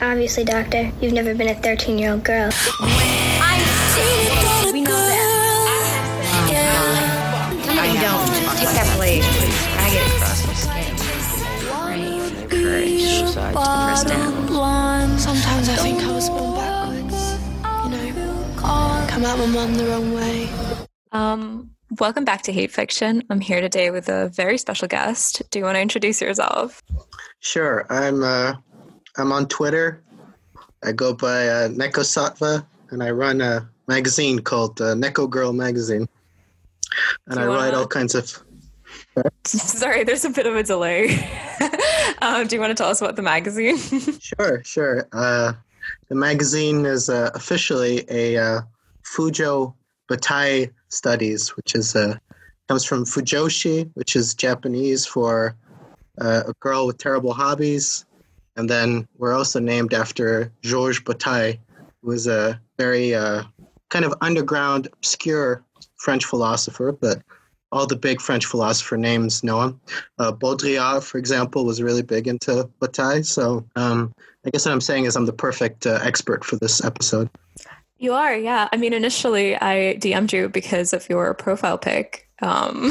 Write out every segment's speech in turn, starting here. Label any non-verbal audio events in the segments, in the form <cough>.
Obviously, Doctor, you've never been a 13 year old girl. We know that. No, you don't. Take that blade, please. Drag it across the skin. Pray for courage. So I press down. Sometimes I think I was born backwards. You know, come at my mum the wrong way. Um, welcome back to Hate Fiction. I'm here today with a very special guest. Do you want to introduce yourself? Sure. I'm uh, I'm on Twitter. I go by uh, Neko Satva, and I run a magazine called uh, Neko Girl Magazine. And I write all kinds of. <laughs> Sorry, there's a bit of a delay. <laughs> um, do you want to tell us about the magazine? <laughs> Sure, sure. Uh, the magazine is uh, officially a uh, Fujo Bataille Studies, which is uh, comes from Fujoshi, which is Japanese for uh, a girl with terrible hobbies. And then we're also named after Georges Bataille, who was a very uh, kind of underground, obscure French philosopher, but all the big French philosopher names know him. Uh, Baudrillard, for example, was really big into Bataille. So um, I guess what I'm saying is I'm the perfect uh, expert for this episode. you are, yeah. I mean, initially I DM'd you because of your profile pic, um, <laughs>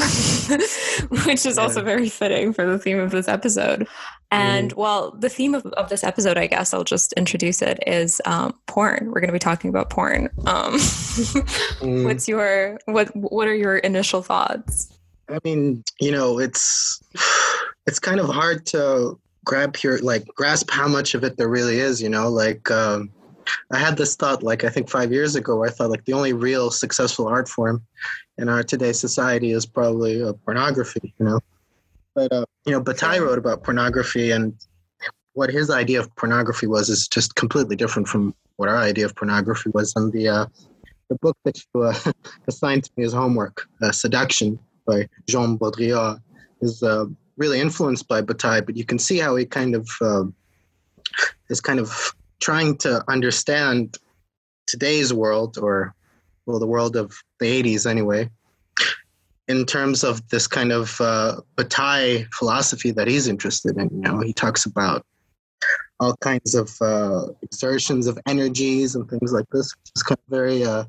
which is also very fitting for the theme of this episode. And well, the theme of, of this episode, I guess I'll just introduce it, is um, porn. We're going to be talking about porn. Um, <laughs> Mm. what's your what? What are your initial thoughts? I mean, you know, it's it's kind of hard to grab your like grasp how much of it there really is. You know, like um, I had this thought like I think five years ago where I thought like the only real successful art form in our today's society is probably uh, pornography. You know, but uh, you know, Bataille wrote about pornography and what his idea of pornography was is just completely different from what our idea of pornography was. And the uh, the book that you uh, <laughs> assigned to me as homework, uh, Seduction by Jean Baudrillard, is uh, really influenced by Bataille, but you can see how he kind of uh, is kind of trying to understand today's world, or well, the world of the 80s anyway, in terms of this kind of uh, Bataille philosophy that he's interested in. You know, he talks about all kinds of uh, exertions of energies and things like this, which is kind of very, uh,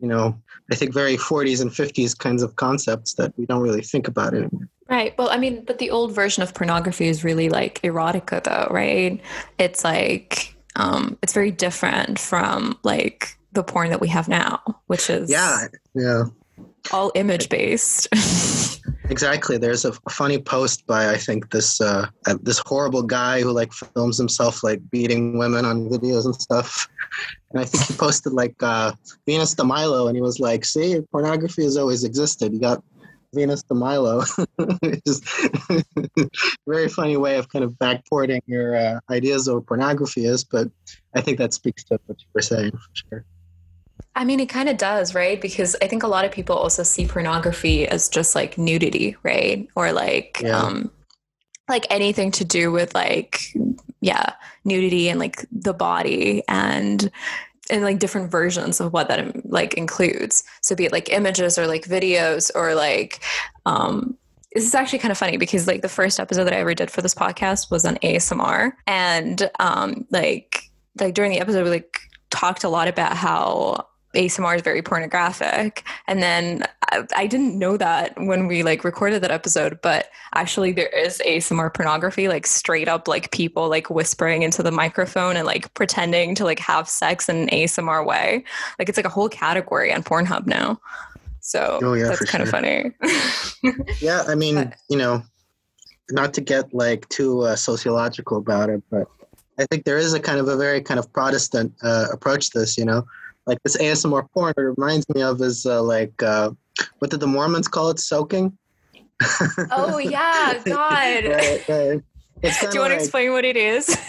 you know, I think very 40s and 50s kinds of concepts that we don't really think about anymore. Right. Well, I mean, but the old version of pornography is really like erotica, though, right? It's like um, it's very different from like the porn that we have now, which is Yeah, yeah. all image based. <laughs> Exactly. There's a, funny post by I think this uh, uh, this horrible guy who like films himself like beating women on videos and stuff. And I think he posted like uh, Venus de Milo, and he was like, "See, pornography has always existed. You got Venus de Milo." <laughs> <laughs> Very funny way of kind of backporting your uh, ideas of what pornography is, but I think that speaks to what you were saying for sure. I mean, it kind of does, right? Because I think a lot of people also see pornography as just like nudity, right? Or like, Yeah. um, like anything to do with like, yeah, nudity and like the body and and like different versions of what that um, like includes. So be it like images or like videos or like, um, this is actually kind of funny because like the first episode that I ever did for this podcast was on ASMR and um, like like during the episode we like talked a lot about how ASMR is very pornographic. And then I, I didn't know that when we like recorded that episode, but actually there is ASMR pornography, like straight up like people like whispering into the microphone and like pretending to like have sex in an ASMR way. Like it's like a whole category on Pornhub now. So Oh, yeah, that's kind of sure. funny. <laughs> Yeah, I mean, But- you know, not to get like too uh, sociological about it, but I think there is a kind of a very kind of Protestant uh, approach to this. You know, like this ASMR porn. It reminds me of is uh, like uh, what did the Mormons call it? Soaking. oh yeah, <laughs> God. right, right. <laughs> Do you want to explain what it is? <laughs>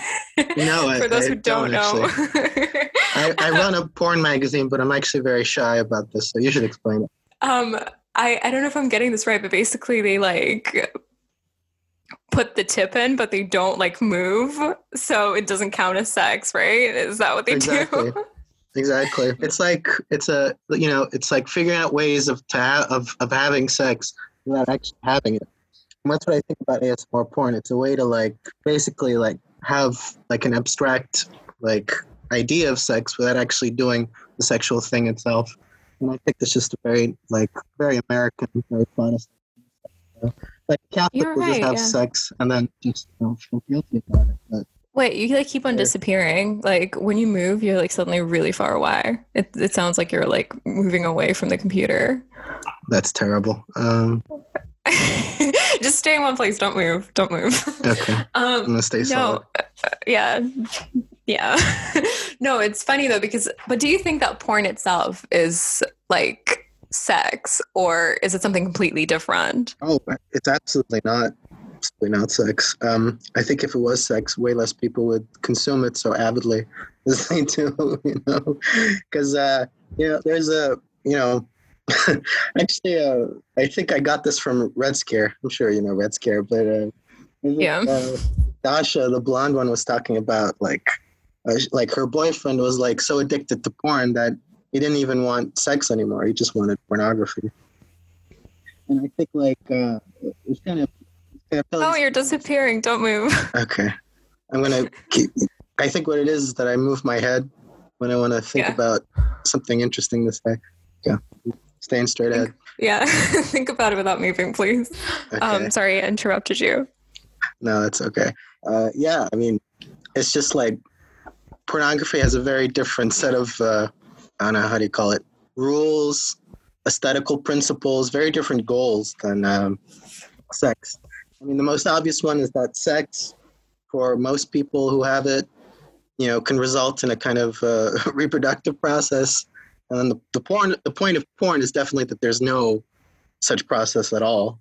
No, I- For those I who don't, don't, know. I, I run a porn magazine, but I'm actually very shy about this, so you should explain it. Um, I, I don't know if I'm getting this right, but basically they like put the tip in, but they don't like move, so it doesn't count as sex, right? Is that what they Exactly. do? Exactly. It's like it's a you know it's like figuring out ways of to ha- of of having sex without actually having it. And that's what I think about ASMR porn. It's a way to like basically like have like an abstract like idea of sex without actually doing the sexual thing itself. And I think it's just a very like very American, very Protestant. Like Catholic You're will just have yeah. sex and then just you know, feel guilty about it. But Wait, you like keep on disappearing. Like when you move, you're like suddenly really far away. It it sounds like you're like moving away from the computer. that's terrible. Um, <laughs> Just stay in one place. Don't move. Don't move. okay, <laughs> I'm Um, gonna stay solid. no, uh, yeah, <laughs> yeah. no, it's funny though because. But do you think that porn itself is like sex, or is it something completely different? Oh, it's absolutely not. Absolutely not sex. Um, I think if it was sex, way less people would consume it so avidly <laughs> as they do. <laughs> You know, because uh, you know, there's a you know, <laughs> actually, uh, I think I got this from Red Scare. I'm sure you know Red Scare, but uh, Yeah. uh, Dasha, the blonde one, was talking about like, uh, like her boyfriend was like so addicted to porn that he didn't even want sex anymore. He just wanted pornography. And I think like uh, it's kind of. It's kind of Oh, you're disappearing. Don't move. <laughs> Okay, I'm gonna keep. I think what it is is that I move my head when I want to think Yeah. about something interesting to say. Yeah, staying straight ahead. yeah, <laughs> think about it without moving, please. Okay. Um, sorry, I interrupted you. No, that's okay. Uh, yeah, I mean, it's just like pornography has a very different set of, uh, I don't know, how do you call it, rules, aesthetical principles, very different goals than um, sex. I mean, the most obvious one is that sex, for most people who have it, you know, can result in a kind of uh, <laughs> reproductive process. And then the, the porn, the point of porn is definitely that there's no such process at all.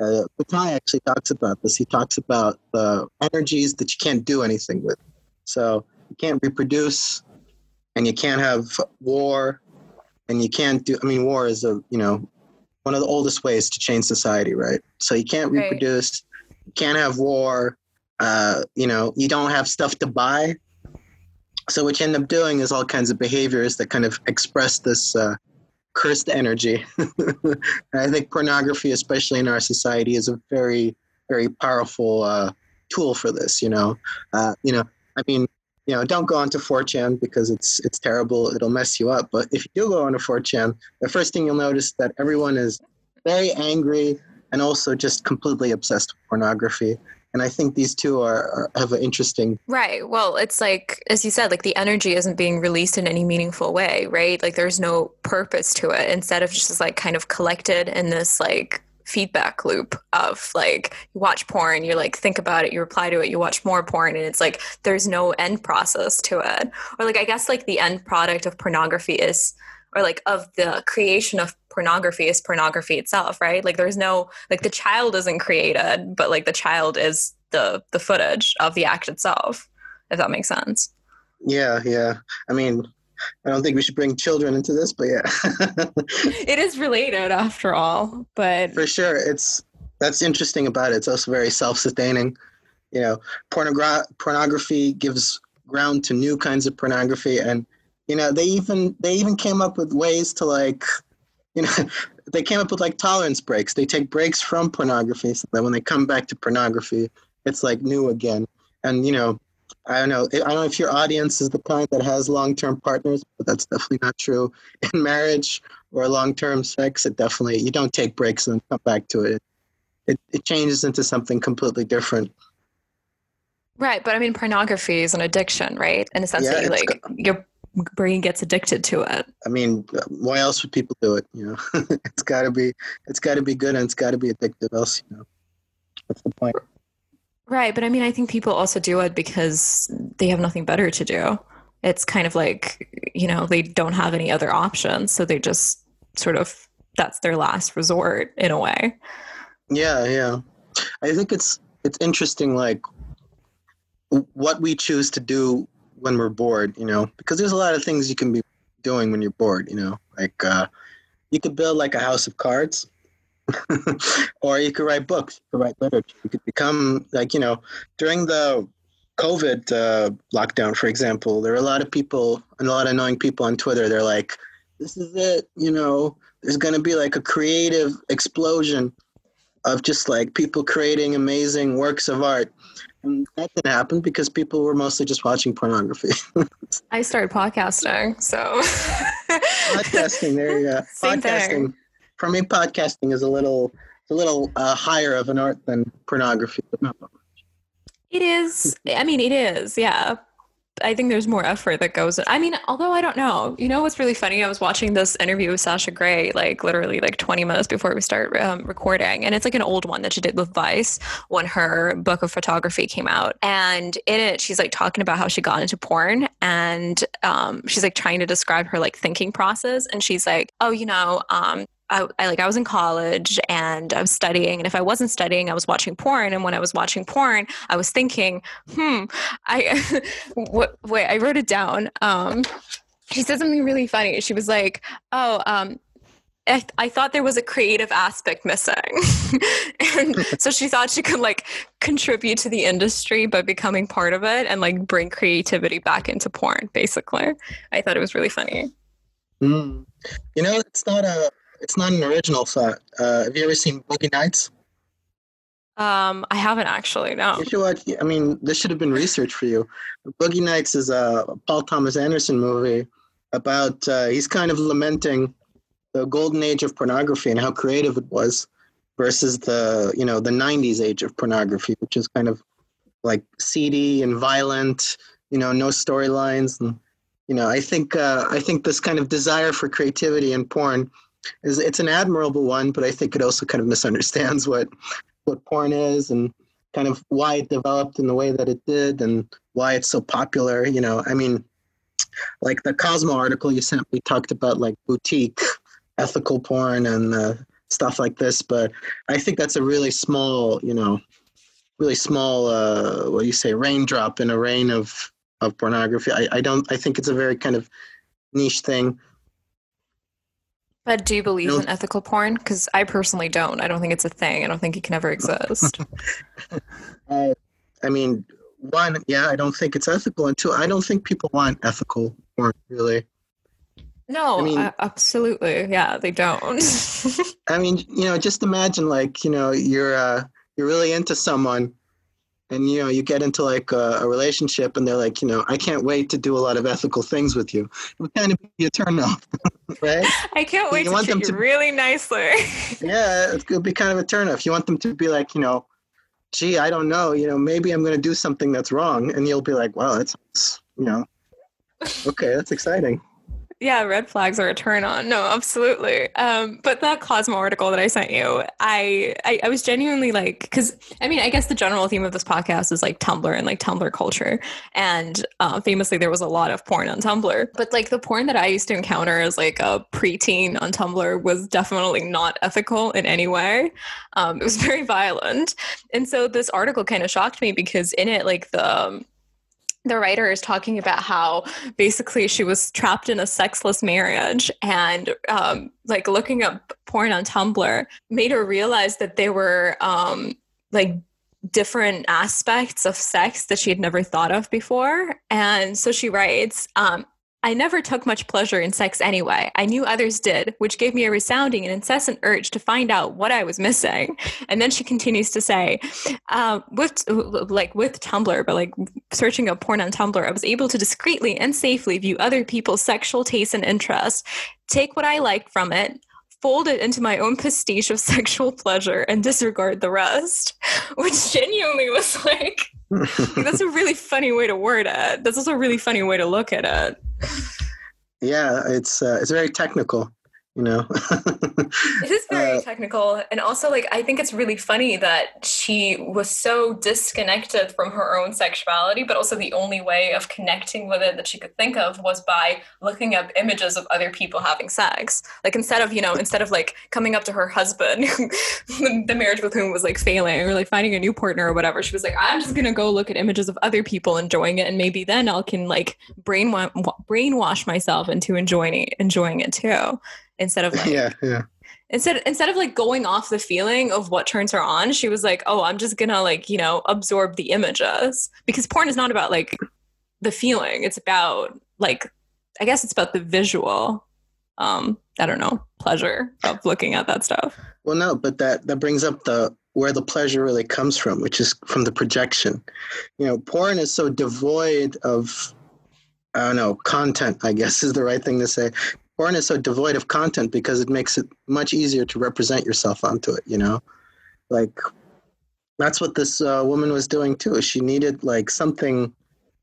Uh, Bataille actually talks about this. He talks about the energies that you can't do anything with. So you can't reproduce, and you can't have war, and you can't do. I mean, war is a you know one of the oldest ways to change society, right? So you can't Right. reproduce, you can't have war. Uh, you know, you don't have stuff to buy. So what you end up doing is all kinds of behaviors that kind of express this uh, cursed energy. <laughs> I think pornography, especially in our society, is a very, very powerful uh, tool for this. You know, uh, you know, I mean, you know, don't go onto 4chan because it's it's terrible. It'll mess you up. But if you do go onto 4chan, the first thing you'll notice that everyone is very angry and also just completely obsessed with pornography. And I think these two are, are have an interesting. Right. Well, it's like, as you said, like the energy isn't being released in any meaningful way, right? Like there's no purpose to it instead of just like kind of collected in this like feedback loop of like you watch porn, you like think about it, you reply to it, you watch more porn, and it's like there's no end process to it. Or like, I guess like the end product of pornography is, or like of the creation of pornography is pornography itself, right? Like there's no, like the child isn't created, but like the child is the the footage of the act itself if that makes sense Yeah, yeah. I mean, I don't think we should bring children into this, but yeah, <laughs> it is related after all but for sure. It's that's interesting about it. It's also very self-sustaining. You know, pornogra- pornography gives ground to new kinds of pornography, and you know, they even they even came up with ways to like, you know, <laughs> they came up with like tolerance breaks. They take breaks from pornography so that when they come back to pornography, it's like new again. And you know, I don't know. I don't know if your audience is the kind that has long-term partners, but that's definitely not true <laughs> in marriage or long-term sex. It definitely you don't take breaks and come back to it. It it changes into something completely different. right but i mean pornography is an addiction right in a sense Yeah, that you like your brain gets addicted to it I mean, why else would people do it? You know, <laughs> it's got to be it's got to be good and it's got to be addictive. Else, you know, what's the point? Right but i mean i think people also do it because they have nothing better to do it's kind of like you know they don't have any other options so they just sort of that's their last resort in a way Yeah, yeah. I think it's it's interesting, like what we choose to do when we're bored. You know, because there's a lot of things you can be doing when you're bored. You know, like uh, you could build like a house of cards, or you could write books. You could write literature. You could become like you know during the COVID uh, lockdown, for example, there were a lot of people and a lot of annoying people on Twitter. They're like, "This is it," you know. There's going to be like a creative explosion of just like people creating amazing works of art. And that didn't happen because people were mostly just watching pornography. <laughs> I started podcasting, so podcasting, there you go. <laughs> Same podcasting. thing. For me, podcasting is a little, a little uh, higher of an art than pornography, but not much. It is. I mean, it is. Yeah. I think there's more effort that goes. I mean, although I don't know. You know what's really funny? I was watching this interview with Sasha Grey, like literally like 20 minutes before we start um, recording, and it's like an old one that she did with Vice when her book of photography came out. And in it, she's like talking about how she got into porn, and um, she's like trying to describe her like thinking process, and she's like, oh, you know, um, I, I like I was in college and I was studying, and if I wasn't studying, I was watching porn. And when I was watching porn, I was thinking, hmm, I <laughs> what, wait, I wrote it down. Um, she said something really funny. She was like, "Oh, um, I, I thought there was a creative aspect missing, <laughs> and <laughs> so she thought she could like contribute to the industry by becoming part of it and like bring creativity back into porn. Basically, I thought it was really funny. Mm. You know, it's not a, it's not an original thought. Uh, have you ever seen Boogie Nights? Um, I haven't actually. No. You should watch. I mean, this should have been research for you. Boogie Nights is a Paul Thomas Anderson movie about. Uh, he's kind of lamenting the golden age of pornography and how creative it was, versus the you know the '90s age of pornography, which is kind of like seedy and violent. You know, no storylines, and you know, I think uh, I think this kind of desire for creativity in porn is it's an admirable one, but I think it also kind of misunderstands what what porn is and kind of why it developed in the way that it did and why it's so popular. You know, I mean, like the Cosmo article you sent, we talked about like boutique ethical porn and uh, stuff like this, but I think that's a really small, you know, really small, uh, what do you say, raindrop in a rain of of pornography. I, I don't. I think it's a very kind of niche thing. But do you believe No. in ethical porn? Because I personally don't. I don't think it's a thing. I don't think it can ever exist. <laughs> <laughs> Uh, I mean, one, yeah, I don't think it's ethical, and two, I don't think people want ethical porn really. no, I mean- uh, absolutely. Yeah, they don't. <laughs> I mean, you know, just imagine like, you know, you're uh you're really into someone and you know, you get into like a, a relationship and they're like, you know, I can't wait to do a lot of ethical things with you. It would kind of be a turn off, <laughs> right? I can't wait You to want them to- really nicely. <laughs> yeah, it could be kind of a turn off. You want them to be like, you know, gee, I don't know, you know, maybe I'm going to do something that's wrong and you'll be like, wow, that's you know, okay, that's exciting. Yeah, red flags are a turn on. No, absolutely. Um, but that Cosmo article that I sent you, I I, I was genuinely like, because I mean, I guess the general theme of this podcast is like Tumblr and like Tumblr culture, and uh, famously there was a lot of porn on Tumblr. But like the porn that I used to encounter as like a preteen on Tumblr was definitely not ethical in any way. Um, it was <laughs> very violent, and so this article kind of shocked me because in it, like the um, the writer is talking about how basically she was trapped in a sexless marriage and um, like looking up porn on tumblr made her realize that there were um, like different aspects of sex that she had never thought of before. And so she writes um, I never took much pleasure in sex anyway. I knew others did, which gave me a resounding and incessant urge to find out what I was missing. <laughs> And then she continues to say, um, with like with Tumblr, but like searching up porn on Tumblr, I was able to discreetly and safely view other people's sexual tastes and interests, take what I liked from it, fold it into my own pastiche of <laughs> sexual pleasure, and disregard the rest. <laughs> Which genuinely was like, that's a really funny way to word it. That's also a really funny way to look at it. Yeah, it's uh, it's very technical, you know. <laughs> It is very Uh, technical. And also, like, I think it's really funny that she was so disconnected from her own sexuality, but also the only way of connecting with it that she could think of was by looking up images of other people having sex. Like, instead of, you know, instead of like coming up to her husband, <laughs> the marriage with whom was like failing, or like finding a new partner or whatever, she was like, I'm just going to go look at images of other people enjoying it. And maybe then I'll can like brainwa- brainwash myself into enjoying it, enjoying it too. Instead of like, yeah, yeah. instead instead of like going off the feeling of what turns her on she was like oh i'm just gonna like you know absorb the images because porn is not about like the feeling it's about like i guess it's about the visual um i don't know pleasure of looking at that stuff Well, no, but that that brings up the where the pleasure really comes from, which is from the projection. You know, porn is so devoid of, I don't know, content, I guess <laughs> is the right thing to say. Porn is so devoid of content because it makes it much easier to represent yourself onto it, you know? Like, that's what this uh, woman was doing too. She needed like something,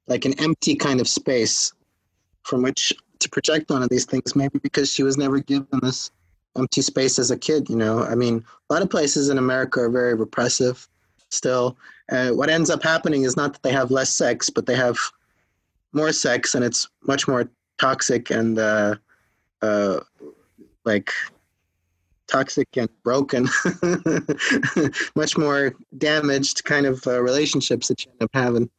like an empty kind of space from which to project onto these things, maybe because she was never given this empty space as a kid. You know, I mean, a lot of places in America are very repressive still. Uh, what ends up happening is not that they have less sex, but they have more sex, and it's much more toxic and uh, uh, like toxic and broken, <laughs> much more damaged kind of uh, relationships that you end up having.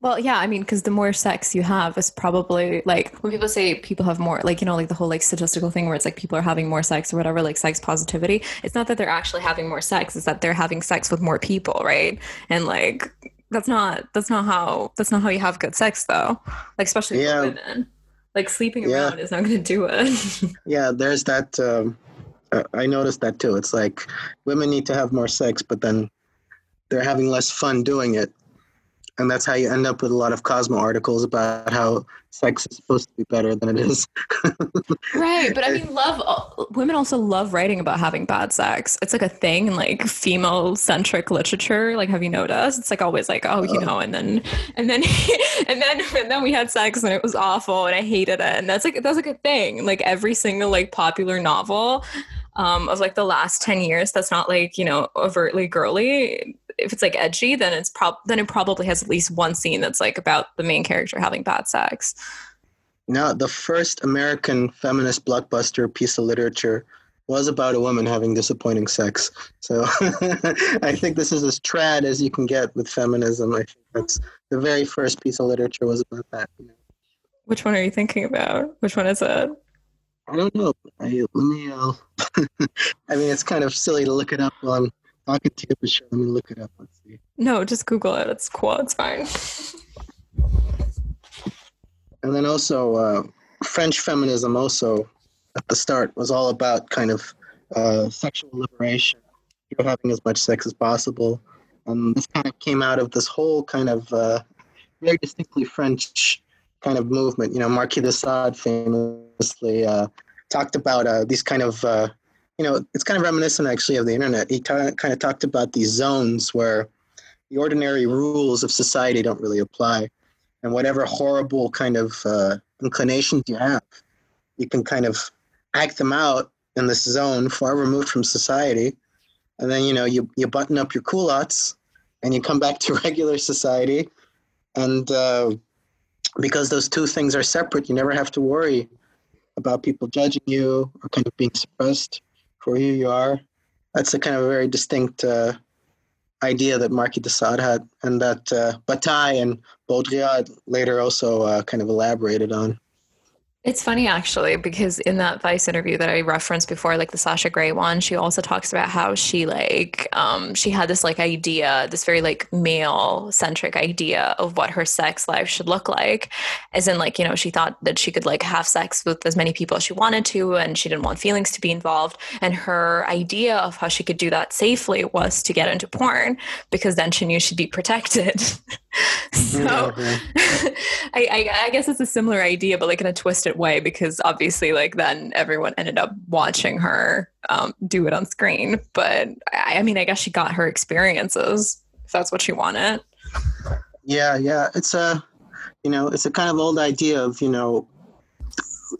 Well, yeah, I mean, because the more sex you have is probably like when people say people have more, like, you know, like the whole like statistical thing where it's like people are having more sex or whatever, like sex positivity. It's not that they're actually having more sex, it's that they're having sex with more people, right? And like, that's not, that's not how, that's not how you have good sex though. Like, especially Yeah. women. Like, sleeping Yeah. around is not going to do it. <laughs> Yeah, there's that. Um, I noticed that too. It's like women need to have more sex, but then they're having less fun doing it. And that's how you end up with a lot of Cosmo articles about how sex is supposed to be better than it is. <laughs> right. But I mean, love, women also love writing about having bad sex. It's like a thing in like female centric literature. Like, have you noticed? It's like always like, oh, you know, and then, and then, <laughs> and then, and then we had sex and it was awful and I hated it. And that's like, that's like a thing. Like every single like popular novel um, of like the last 10 years that's not like, you know, overtly girly. If it's like edgy, then it's prob then it probably has at least one scene that's like about the main character having bad sex. now, the first American feminist blockbuster piece of literature was about a woman having disappointing sex. So <laughs> I think this is as trad as you can get with feminism. I think that's the very first piece of literature was about that. Which one are you thinking about? Which one is it? I don't know. I, let me. Uh, <laughs> I mean, it's kind of silly to look it up while I'm talking to you, but sure, let me look it up. Let's see. No, just Google it. It's cool. It's fine. <laughs> And then also, uh, French feminism also at the start was all about kind of uh, sexual liberation, people having as much sex as possible. And this kind of came out of this whole kind of uh, very distinctly French kind of movement. You know, Marquis de Sade famously uh, talked about uh, these kind of, uh, you know, it's kind of reminiscent actually of the internet. He kind of talked about these zones where the ordinary rules of society don't really apply. And whatever horrible kind of uh, inclinations you have, you can kind of act them out in this zone far removed from society. And then, you know, you, you button up your culottes and you come back <laughs> to regular society. And uh, because those two things are separate, you never have to worry about people judging you or kind of being suppressed for who you are. That's a kind of a very distinct uh, idea that Marquis de Sade had, and that uh, Bataille and Baudrillard later also uh, kind of elaborated on. It's funny actually because in that Vice interview that I referenced before, like the Sasha Grey one, she also talks about how she like um, she had this like idea, this very like male centric idea of what her sex life should look like, as in like you know she thought that she could like have sex with as many people as she wanted to, and she didn't want feelings to be involved. And her idea of how she could do that safely was to get into porn because then she knew she'd be protected. <laughs> so <laughs> I, I, I guess it's a similar idea, but like in a twisted way, because obviously, like then everyone ended up watching her um, do it on screen. But I, I mean, I guess she got her experiences if that's what she wanted. Yeah, yeah. It's a, you know, it's a kind of old idea of, you know,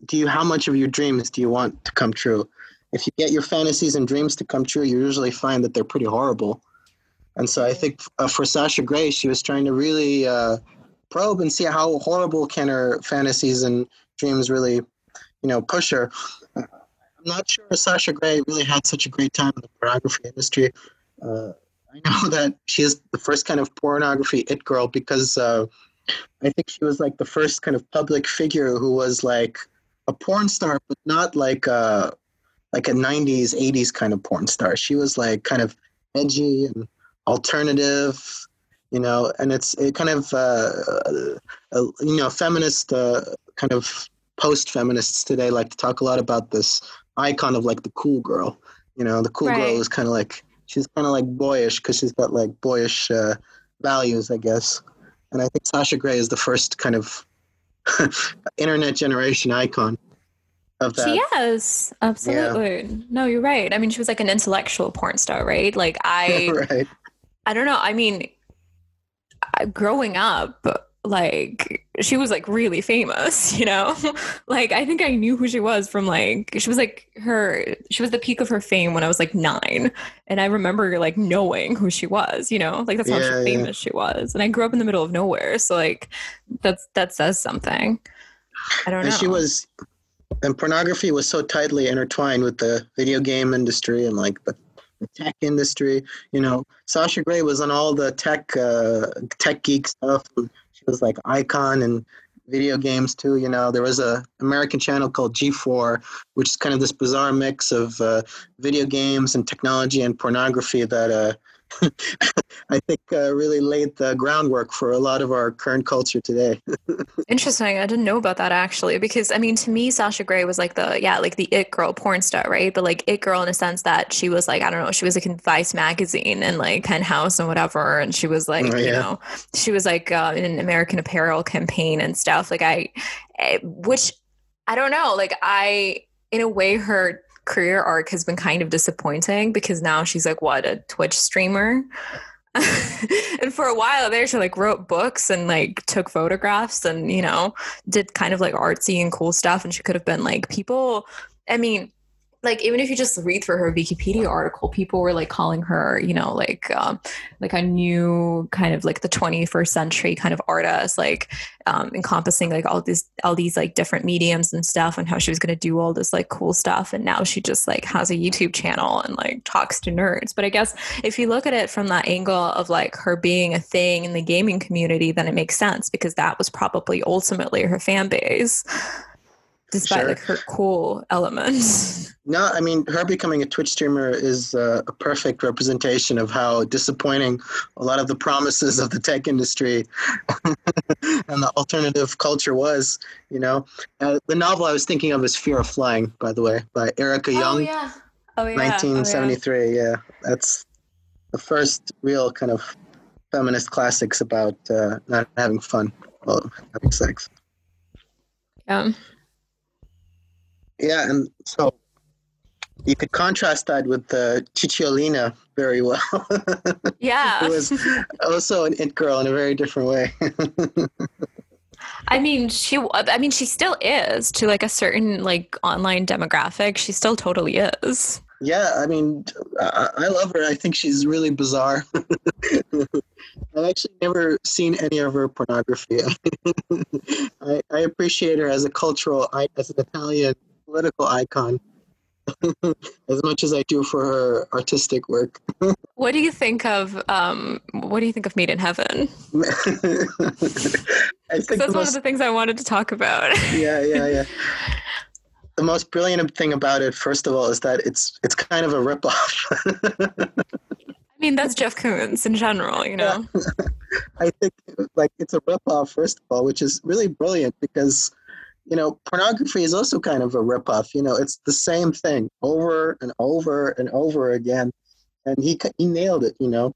do you, how much of your dreams do you want to come true? If you get your fantasies and dreams to come true, you usually find that they're pretty horrible. And so I think uh, for Sasha Grey, she was trying to really uh, probe and see how horrible can her fantasies and dreams really, you know, push her. I'm not sure Sasha Grey really had such a great time in the pornography industry. Uh, I know <laughs> that she is the first kind of pornography it girl because uh, I think she was like the first kind of public figure who was like a porn star, but not like a like a '90s, '80s kind of porn star. She was like kind of edgy and alternative, you know, and it's it kind of uh, uh, you know feminist uh, kind of post feminists today like to talk a lot about this icon of like the cool girl. You know, the cool girl is kind of like she's kind of like boyish because she's got like boyish uh, values, I guess. And I think Sasha Grey is the first kind of <laughs> internet generation icon of that. She is absolutely. No, you're right. I mean, she was like an intellectual porn star, right? Like I, <laughs> right. I don't know. I mean, I- growing up, like she was like really famous, <laughs> you know? like I think I knew who she was from like she was like her she was the peak of her fame when I was like 9 and I remember like knowing who she was, you know? Like that's how Yeah, yeah. famous she was. And I grew up in the middle of nowhere, so like that's that says something. I don't know. she was and pornography was so tightly intertwined with the video game industry and like the, tech industry you know sasha Grey was on all the tech uh, tech geek stuff she was like icon and video games too you know? There was a american channel called g4 which is kind of this bizarre mix of uh, video games and technology and pornography that uh, I think uh, really laid the groundwork for a lot of our current culture today. <laughs> Interesting. I didn't know about that actually, because I mean, to me, Sasha Grey was like the yeah, like the it girl porn star, right? But like it girl in a sense that she was like I don't know, she was like in Vice magazine and like Penthouse and whatever, and she was like Oh, you know, she was like uh, in an American Apparel campaign and stuff. Like I, eh, which I don't know, like I in a way her career arc has been kind of disappointing because now she's like what a Twitch streamer. <laughs> and for a while there she like wrote books and like took photographs and you know did kind of like artsy and cool stuff and she could have been like people i mean like even if you just read through her wikipedia article people were like calling her you know like um, like a new kind of like the 21st century kind of artist like um, encompassing like all these all these like different mediums and stuff and how she was going to do all this like cool stuff. And now she just like has a youtube channel and like talks to nerds. But i guess if you look at it from that angle of like her being a thing in the gaming community then it makes sense because that was probably ultimately her fan base despite Sure. like her cool elements <laughs> No, I mean, her becoming a Twitch streamer is uh, a perfect representation of how disappointing a lot of the promises of the tech industry <laughs> and the alternative culture was. You know, uh, the novel I was thinking of is Fear of Flying, by the way, by Erica Jong, Oh yeah oh yeah 1973. yeah. that's the first real kind of feminist classics about uh, not having fun while having sex. yeah Yeah, and so you could contrast that with uh, Cicciolina very well. <laughs> yeah who was also an it girl in a very different way. I mean, she. I mean, she still is to like a certain like online demographic. She still totally is. yeah, I mean, I, I love her. I think she's really bizarre. <laughs> I've actually never seen any of her pornography. <laughs> I, I appreciate her as a cultural, as an Italian political icon, <laughs> as much as I do for her artistic work. <laughs> What do you think of? Um, what do you think of Made in Heaven? <laughs> I 'Cause think the that's one of the things I wanted to talk about. yeah, yeah, yeah. The most brilliant thing about it, first of all, is that it's it's kind of a ripoff. I mean, that's Jeff Koons in general, you know. I think like it's a ripoff, first of all, which is really brilliant because you know pornography is also kind of a ripoff. You know, it's the same thing over and over and over again, and he he nailed it. You know,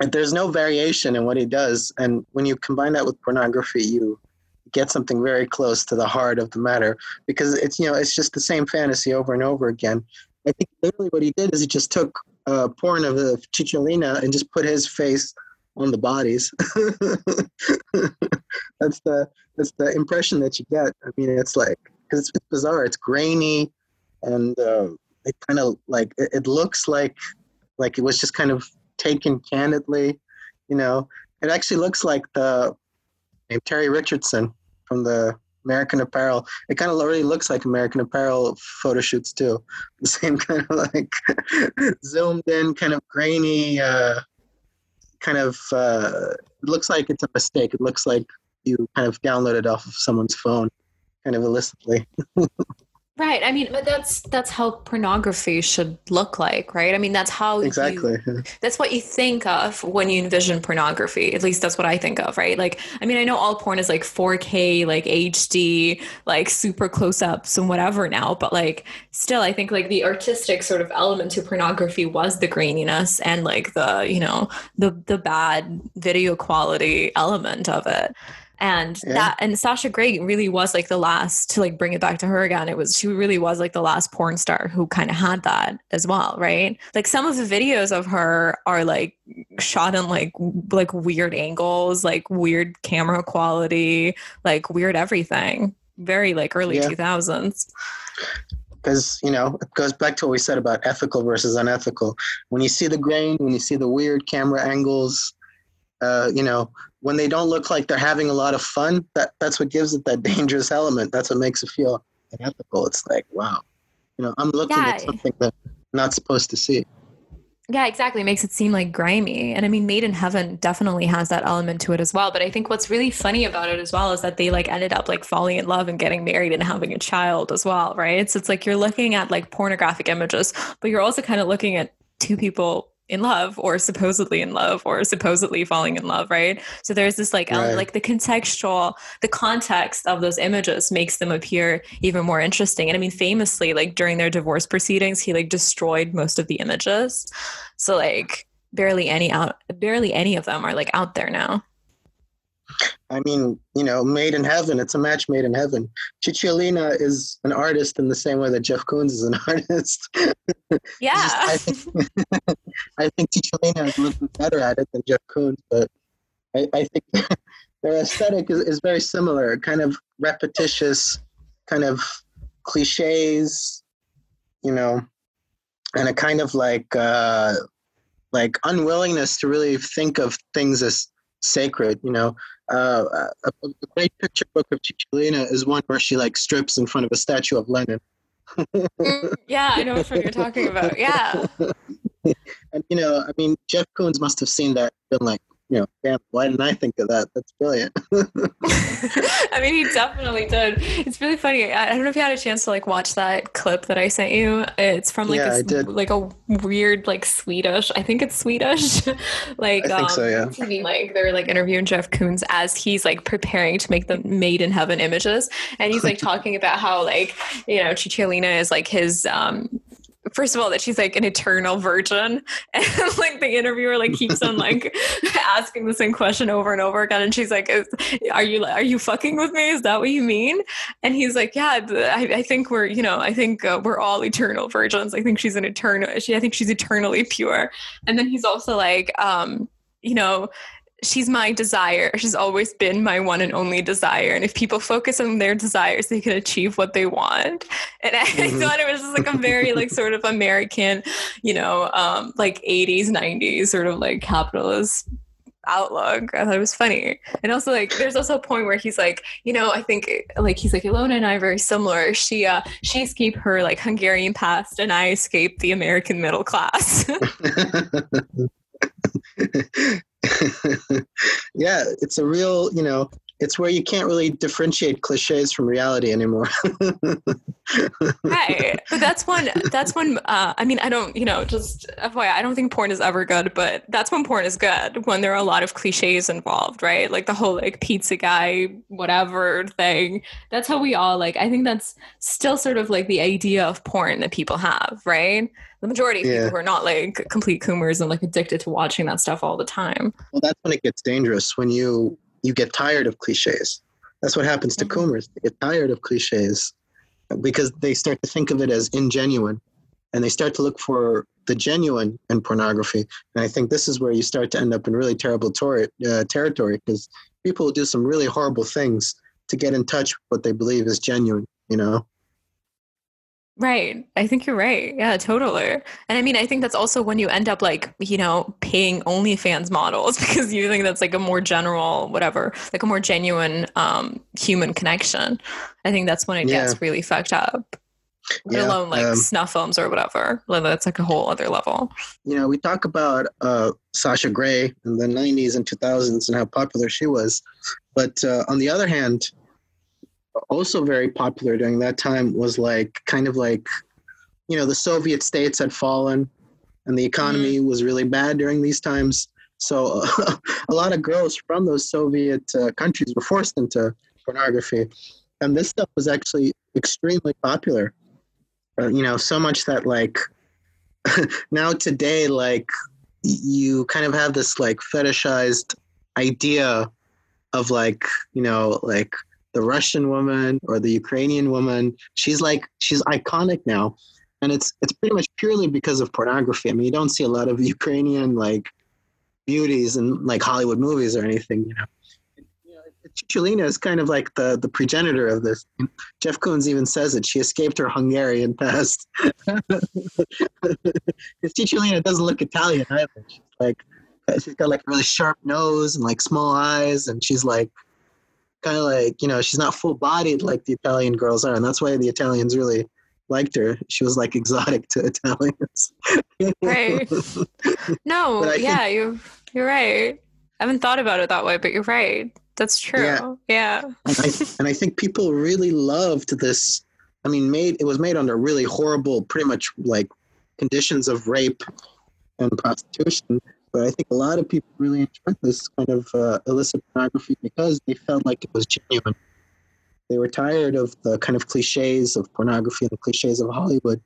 and there's no variation in what he does, and when you combine that with pornography, you get something very close to the heart of the matter because it's you know it's just the same fantasy over and over again. I think literally what he did is he just took uh, porn of uh, Cicciolina and just put his face on the bodies. <laughs> that's the that's the impression that you get. I mean, it's like because it's, it's bizarre. It's grainy, and uh, it kind of like it, it looks like like it was just kind of taken candidly. You know, it actually looks like the named Terry Richardson from the American Apparel. It kind of already looks like American Apparel photo shoots too. <laughs> The same kind of like <laughs> zoomed in, kind of grainy, uh, kind of uh, looks like it's a mistake. It looks like you kind of downloaded off of someone's phone, kind of illicitly. <laughs> Right. I mean, but that's that's how pornography should look like, right? I mean, that's how you- Exactly. that's what you think of when you envision pornography. At least that's what I think of, right? Like, I mean, I know all porn is like 4K, like HD, like super close ups and whatever now, but like still, I think like the artistic sort of element to pornography was the graininess and like the, you know, the the bad video quality element of it. And Yeah. that and Sasha Grey really was like the last to like bring it back to her again. It was she really was like the last porn star who kind of had that as well, right? Like some of the videos of her are like shot in like like weird angles, like weird camera quality, like weird everything. Very like early Yeah. 2000s. because you know it goes back to what we said about ethical versus unethical when you see the grain when you see the weird camera angles uh, you know when they don't look like they're having a lot of fun that that's what gives it that <laughs> dangerous element that's what makes it feel unethical it's like wow you know i'm looking Yeah. at something that I'm not supposed to see Yeah, exactly. It makes it seem like grimy. And I mean, Made in Heaven definitely has that element to it as well. But I think what's really funny about it as well is that they like ended up like falling in love and getting married and having a child as well, right? So it's like you're looking at like pornographic images, but you're also kind of looking at two people in love or supposedly in love or supposedly falling in love, right? So there's this like Right. like the contextual, the context of those images makes them appear even more interesting. And I mean, famously, like during their divorce proceedings, he like destroyed most of the images. So like barely any out, barely any of them are like out there now. I mean you know made in heaven it's a match made in heaven Cicciolina is an artist in the same way that jeff koons is an <laughs> artist Yeah. I think, I think <laughs> is a little bit better at it than Jeff Koons, but I, I think <laughs> their aesthetic is, is very similar, kind of repetitious, kind of cliches, you know, and a kind of like uh, like unwillingness to really think of things as sacred, you know. Uh, a, a great picture book of Cicciolina is one where she like strips in front of a statue of Lenin. Mm, yeah, I know which one you're talking about. Yeah. <laughs> And you know, I mean, Jeff Koons must have seen that and been like, you know, damn, why didn't I think of that? That's brilliant. <laughs> <laughs> I mean, he definitely did. It's really funny. I I don't know if you had a chance to like watch that clip that I sent you. It's from like Yeah, a, I s- did. like a weird like Swedish. I think it's Swedish. <laughs> like I think um, so, yeah. TV, like they're like interviewing Jeff Koons as he's like preparing to make the Made in Heaven images, and he's like talking about how like you know Cicciolina is like his um first of all that she's like an eternal virgin. <laughs> And like the interviewer like keeps on like <laughs> asking the same question over and over again. And she's like are you are you fucking with me? Is that what you mean? And he's like yeah I, I think we're you know i think uh, we're all eternal virgins. I think she's an eternal she i think she's eternally pure. And then he's also like um you know she's my desire. She's always been my one and only desire. And if people focus on their desires, they can achieve what they want. And I <laughs> Mhm. thought it was just like a very like sort of American, you know, um, like 80s, 90s sort of like capitalist outlook. I thought it was funny. And also like there's also a point where he's like, you know, I think like he's like Ilona and I are very similar. She uh she escaped her like Hungarian past and I escaped the American middle class. <laughs> <laughs> <laughs> yeah, it's a real, you know, it's where you can't really differentiate cliches from reality anymore. <laughs> right but that's one. that's one. uh, i mean i don't you know just FYI, i don't think porn is ever good but that's when porn is good when there are a lot of cliches involved right like the whole like pizza guy whatever thing that's how we all like i think that's still sort of like the idea of porn that people have right the majority of Yeah. people who are not like complete coomers and like addicted to watching that stuff all the time well, that's when it gets dangerous when you you get tired of cliches. That's what happens to Mhm. coomers. They get tired of cliches because they start to think of it as ingenuine and they start to look for the genuine in pornography. And I think this is where you start to end up in really terrible tor- uh, territory because people will do some really horrible things to get in touch with what they believe is genuine, you know? Right. I think you're right. Yeah, totally. And I mean, I think that's also when you end up like, you know, paying OnlyFans models <laughs> because you think that's like a more general, whatever, like a more genuine um, human connection. I think that's when it Yeah. gets really fucked up. Let Yeah, alone like um, snuff films or whatever. That's like a whole other level. you know, we talk about uh, Sasha Grey in the 90s and 2000s and how popular she was. But uh, on the other hand, also very popular during that time was like kind of like, you know, the Soviet states had fallen and the economy was really bad during these times. So <laughs> a lot of girls from those Soviet uh, countries were forced into pornography. And this stuff was actually extremely popular. Uh, you know, so much that like <laughs> now today, like you kind of have this like fetishized idea of like, you know, like the Russian woman or the Ukrainian woman. She's like she's iconic now. And it's it's pretty much purely because of pornography. I mean, you don't see a lot of Ukrainian like beauties in like Hollywood movies or anything, you know. You is kind of like the the progenitor of this. Jeff Koons even says it. She escaped her Hungarian past. <laughs> Cicciolina doesn't look Italian either. She's like she's got like a really sharp nose and like small eyes, and she's like kind of like you know she's not full bodied like the Italian girls are, and that's why the Italians really liked her. She was like <laughs> exotic to Italians. Right. <laughs> No, yeah, you you're right. I haven't thought about it that way, but you're right. That's true. Yeah. Yeah. and I, <laughs> and I think people really loved this. I mean, made it was made under really horrible, pretty much like conditions of rape and prostitution. But I think a lot of people really enjoyed this kind of uh, illicit pornography because they felt like it was genuine. They were tired of the kind of cliches of pornography and the cliches of Hollywood.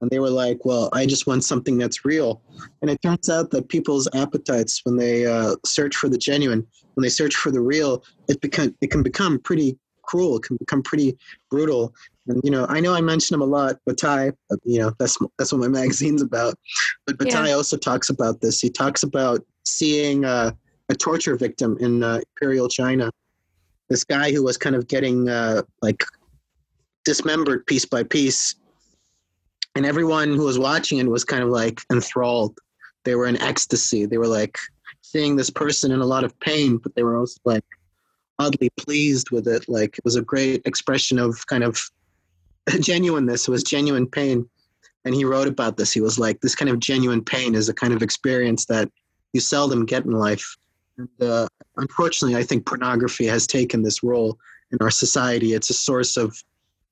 And they were like, well, I just want something that's real. And it turns out that people's appetites, when they uh, search for the genuine, when they search for the real, it, become, it can become pretty cruel. Can become pretty brutal. And, you know, I know I mention him a lot, Bataille, you know, that's, that's what my <laughs> magazine's about. But Bataille Yeah. also talks about this. He talks about seeing uh, a torture victim in uh, Imperial China. This guy who was kind of getting uh, like dismembered piece by piece. And everyone who was watching it was kind of like enthralled. They were in ecstasy. They were like seeing this person in a lot of pain, but they were also like oddly pleased with it. Like it was a great expression of kind of <laughs> genuineness. It was genuine pain. And he wrote about this. He was like, this kind of genuine pain is a kind of experience that you seldom get in life. And uh, unfortunately, I think pornography has taken this role in our society. It's a source of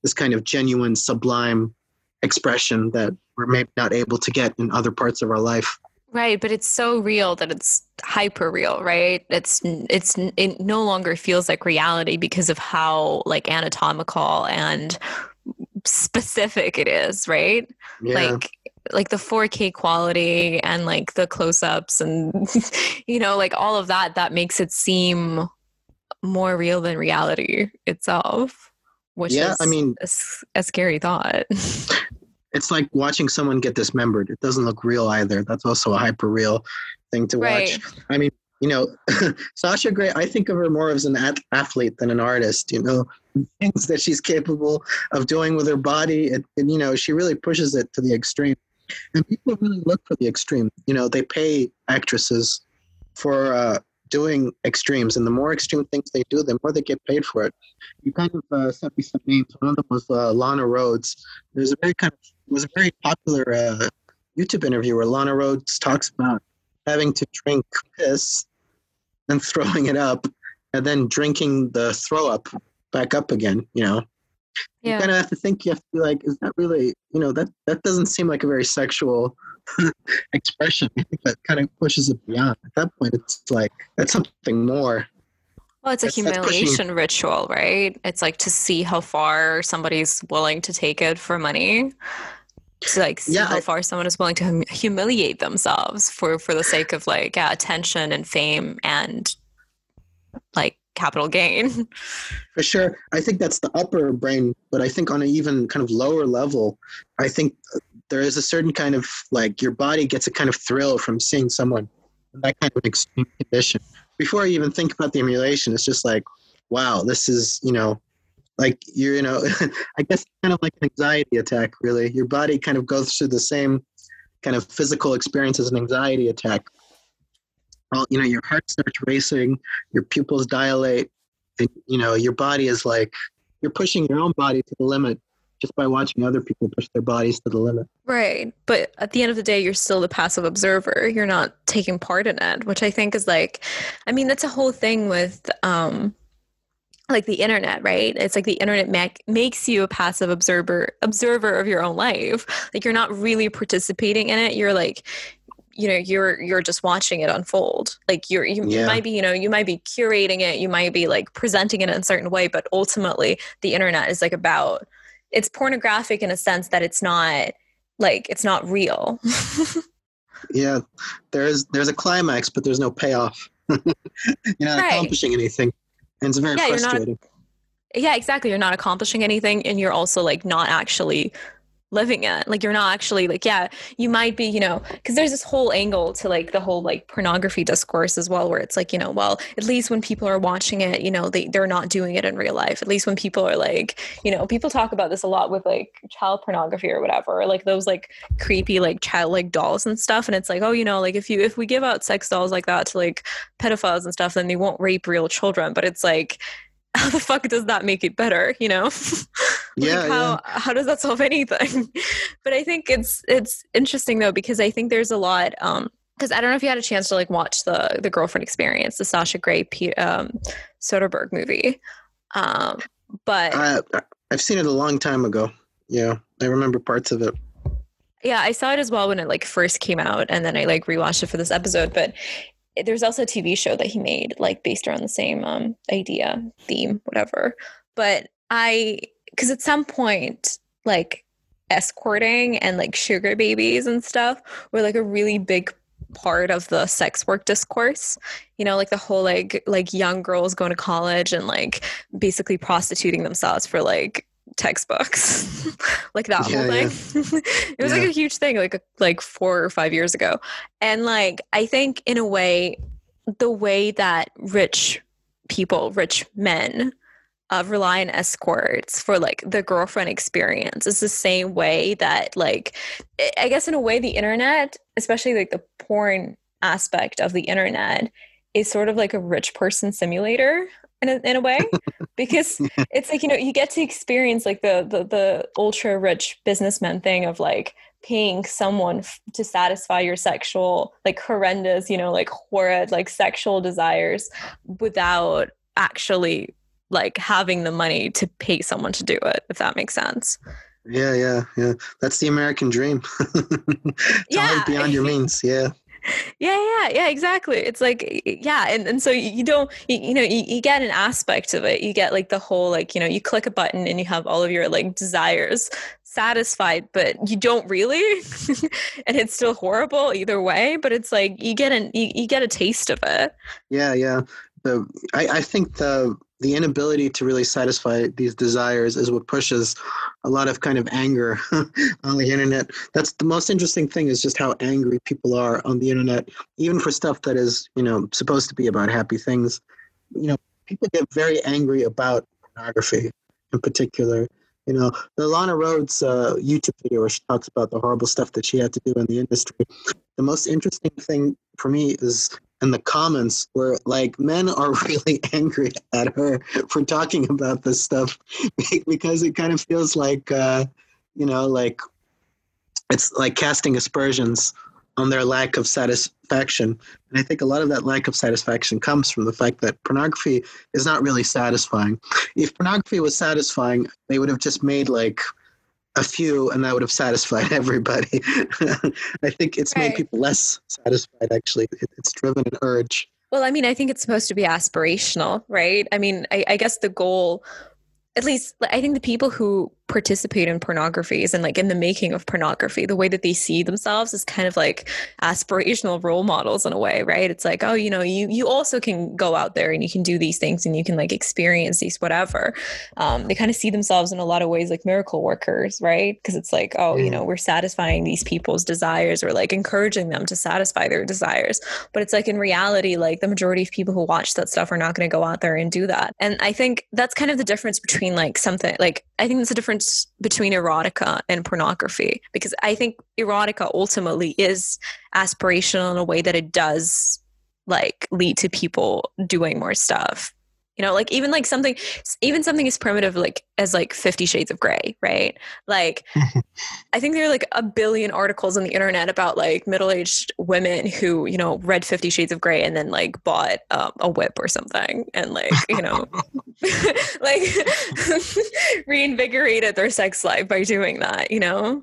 this kind of genuine, sublime expression that we're maybe not able to get in other parts of our life. Right, but it's so real that it's hyper real, right? It's it's it no longer feels like reality because of how like anatomical and specific it is, right? Yeah. Like like the 4K quality and like the close-ups and <laughs> you know, like all of that that makes it seem more real than reality itself, which Yeah, is I mean- a scary thought. <laughs> it's like watching someone get dismembered. It doesn't look real either. That's also a hyper real thing to Right. watch. I mean, you know, <laughs> Sasha Grey, I think of her more as an ath- athlete than an artist, you know, <laughs> things that she's capable of doing with her body. And, and, you know, she really pushes it to the extreme. And people really look for the extreme. You know, they pay actresses for uh, doing extremes. And the more extreme things they do, the more they get paid for it. You kind of uh, sent me some names. One of them was uh, Lana Rhoades. There's a very kind of it was a very popular uh, YouTube interview where Lana Rhoades talks about having to drink piss and <laughs> throwing it up, and then drinking the throw up back up again. You know, you kind of have to think. You have to be like, is that really? You know, that that doesn't seem like a very sexual <laughs> expression. I think that kind of pushes it beyond. At that point, it's like that's something more. Well, it's a That's- that's pushing- humiliation ritual, right? It's like to see how far somebody's willing to take it for money. To like see Yeah, how I- far someone is willing to hum- humiliate themselves for for the sake of like yeah, attention and fame and like capital gain. <laughs> For sure. I think that's the upper brain, but I think on an even kind of lower level, I think uh, there is a certain kind of like your body gets a kind of thrill from seeing someone in that kind of extreme condition. Before you even think about the emulation, it's just like, wow, this is, you know, like you're, you know, <laughs> I guess kind of like an anxiety attack, really. Your body kind of goes through the same kind of physical experience as an anxiety attack. Well, you know, your heart starts racing, your pupils dilate, and, you know, your body is like, you're pushing your own body to the limit just by watching other people push their bodies to the limit. Right. But at the end of the day, you're still the passive observer. You're not taking part in it, which I think is like, I mean, that's a whole thing with, um, like the internet right it's like the internet make, makes you a passive observer observer of your own life like you're not really participating in it you're like you know you're you're just watching it unfold like you're you, you might be you know you might be curating it you might be like presenting it in a certain way but ultimately the internet is like about it's pornographic in a sense that it's not like it's not real <laughs> Yeah, there's there's a climax, but there's no payoff. <laughs> You're not Right. accomplishing anything, and it's very Yeah, you're not- frustrating. yeah exactly you're not accomplishing anything and you're also like not actually living it like you're not actually like yeah you might be you know because there's this whole angle to like the whole like pornography discourse as well where it's like you know well at least when people are watching it you know they, they're not doing it in real life. At least when people are like you know people talk about this a lot with like child pornography or whatever or like those like creepy like child like dolls and stuff. And it's like oh you know like if you if we give out sex dolls like that to like pedophiles and stuff then they won't rape real children. But it's like <laughs> how the fuck does that make it better you know <laughs> Like, Yeah, how how does that solve <laughs> anything but i think it's it's interesting though because i think there's a lot um because i don't know if you had a chance to like watch the the girlfriend experience the sasha grey P, um soderbergh movie um but I, I've seen it a long time ago. Yeah, I remember parts of it. yeah i saw it as well when it like first came out and then i like rewatched it for this episode but there's also a tv show that he made like based around the same um idea theme whatever but i because at some point like escorting and like sugar babies and stuff were like a really big part of the sex work discourse. You know like the whole like like young girls going to college and like basically prostituting themselves for like textbooks. <laughs> Like that Yeah, whole yeah. thing. <laughs> It was like a huge thing like like four or five years ago. And like i think in a way the way that rich people rich men uh, rely on escorts for like the girlfriend experience. Is the same way that like I- i guess in a way the internet especially like the porn aspect of the internet is sort of like a rich person simulator in a, in a way <laughs> because it's like you know you get to experience like the the, the ultra rich businessman thing of like paying someone f- to satisfy your sexual like horrendous you know like horrid like sexual desires without actually like having the money to pay someone to do it if that makes sense Yeah, yeah, yeah. That's the American dream. <laughs> Yeah. beyond your <laughs> means. Yeah. yeah yeah yeah exactly it's like yeah and, and so you don't you, you know you, you get an aspect of it you get like the whole like you know you click a button and you have all of your like desires satisfied but you don't really <laughs> and it's still horrible either way but it's like you get an you, you get a taste of it Yeah, yeah. The I, I think the the inability to really satisfy these desires is what pushes a lot of kind of anger <laughs> on the internet. That's the most interesting thing is just how angry people are on the internet, even for stuff that is, you know, supposed to be about happy things. You know, people get very angry about pornography in particular. You know, the Lana Rhoades uh, YouTube video where she talks about the horrible stuff that she had to do in the industry. The most interesting thing for me is in the comments where like men are <laughs> really angry at her for talking about this stuff <laughs> because it kind of feels like uh, you know like it's like casting aspersions on their lack of satisfaction. And i think a lot of that lack of satisfaction comes from the fact that pornography is not really satisfying. If pornography was satisfying they would have just made like a few and that would have satisfied <laughs> everybody. I think it's made people less satisfied actually. It's driven an urge. Well, I mean, I think it's supposed to be aspirational, right? I mean, I, I guess the goal, at least, I think the people who participate in pornographies and like in the making of pornography, the way that they see themselves is kind of like aspirational role models in a way, right? It's like, oh, you know, you you also can go out there and you can do these things and you can like experience these whatever. Um, they kind of see themselves in a lot of ways like miracle workers, right? Because it's like, oh, you Mhm. know, we're satisfying these people's desires or like encouraging them to satisfy their desires but it's like in reality like the majority of people who watch that stuff are not going to go out there and do that and i think that's kind of the difference between like something like i think there's a difference between erotica and pornography because i think erotica ultimately is aspirational in a way that it does like lead to people doing more stuff you know like even like something even something as primitive like as like 50 shades of gray right? Like <laughs> i think there are like a billion articles on the internet about like middle-aged women who you know read 50 shades of gray and then like bought um, a whip or something and like you know <laughs> <laughs> like reinvigorated their sex life by doing that you know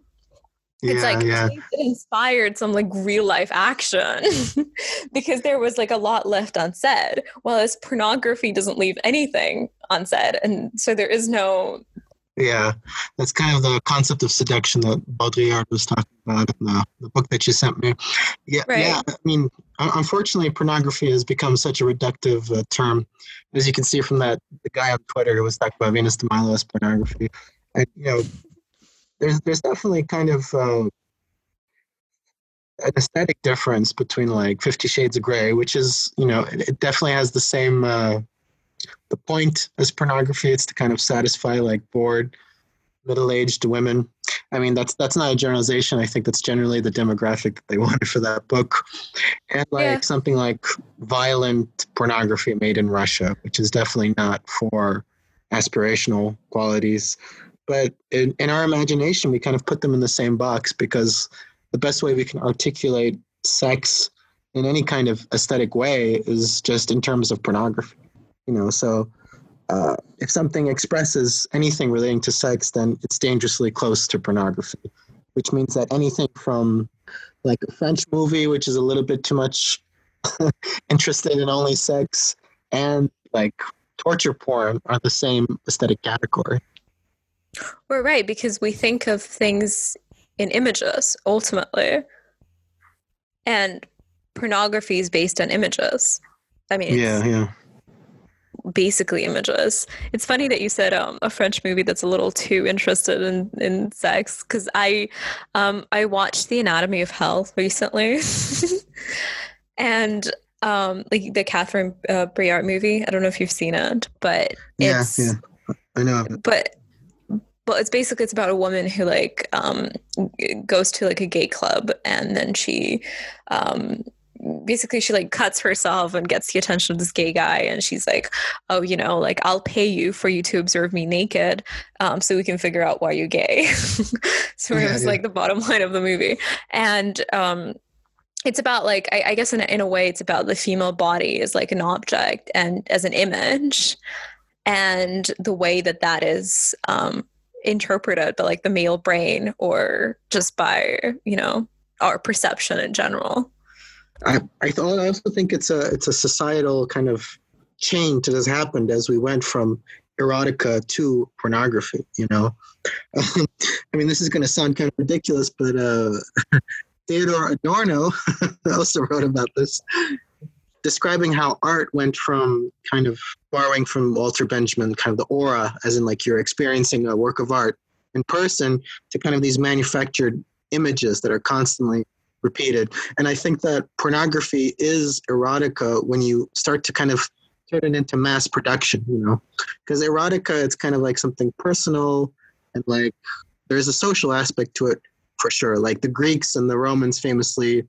it's Yeah, like yeah. it inspired some like real life action <laughs> because there was like a lot left unsaid whereas pornography doesn't leave anything unsaid and so there is no Yeah, that's kind of the concept of seduction that Baudrillard was talking about in the, the book that you sent me. Yeah, Right. yeah. I mean, unfortunately, pornography has become such a reductive uh, term, as you can see from that the guy on Twitter who was talking about Venus de Milo as pornography. And you know, there's there's definitely kind of um, an aesthetic difference between like Fifty Shades of Grey, which is you know it, it definitely has the same. Uh, the point as pornography it's to kind of satisfy like bored middle-aged women i mean that's that's not a generalization i think that's generally the demographic that they <laughs> wanted for that book and like Yeah. something like violent pornography made in russia which is definitely not for aspirational qualities but in, in our imagination we kind of put them in the same box because the best way we can articulate sex in any kind of aesthetic way is just in terms of pornography you know? So uh, if something expresses anything relating to sex then it's dangerously close to pornography which means that anything from like a french movie which is a little bit too much <laughs> interested in only sex and like torture porn are the same aesthetic category we're right because we think of things in images ultimately. And pornography is based on images. I mean yeah yeah. basically images. It's funny that you said um, a french movie that's a little too interested in, in sex because i um, i watched the anatomy of hell recently. <laughs> And um, like the catherine uh, breillat movie. I don't know if you've seen it but yeah it's yeah. I know but well it's basically it's about a woman who like um goes to like a gay club and then she um basically she like cuts herself and gets the attention of this gay guy and she's like oh you know like i'll pay you for you to observe me naked um, so we can figure out why you're gay <laughs> so it was yeah. like the bottom <laughs> line of the movie and um it's about like I, I guess in a, in a way it's about the female body as like an object and as an image and the way that that is um, interpreted by like the male brain or just by you know our perception in general I I, th- I also think it's a it's a societal kind of change that has happened as we went from erotica to pornography. You know, <laughs> I mean, this is going to sound kind of ridiculous, but uh, <laughs> Theodor Adorno <laughs> also wrote about this, describing how art went from kind of borrowing from Walter Benjamin, kind of the aura, as in like you're experiencing a work of art in person, to kind of these manufactured images that are constantly repeated. And I think that pornography is erotica when you start to kind of turn it into mass production, you know? Because erotica, it's kind of like something personal and like there's a social aspect to it for sure. Like the Greeks and the Romans famously,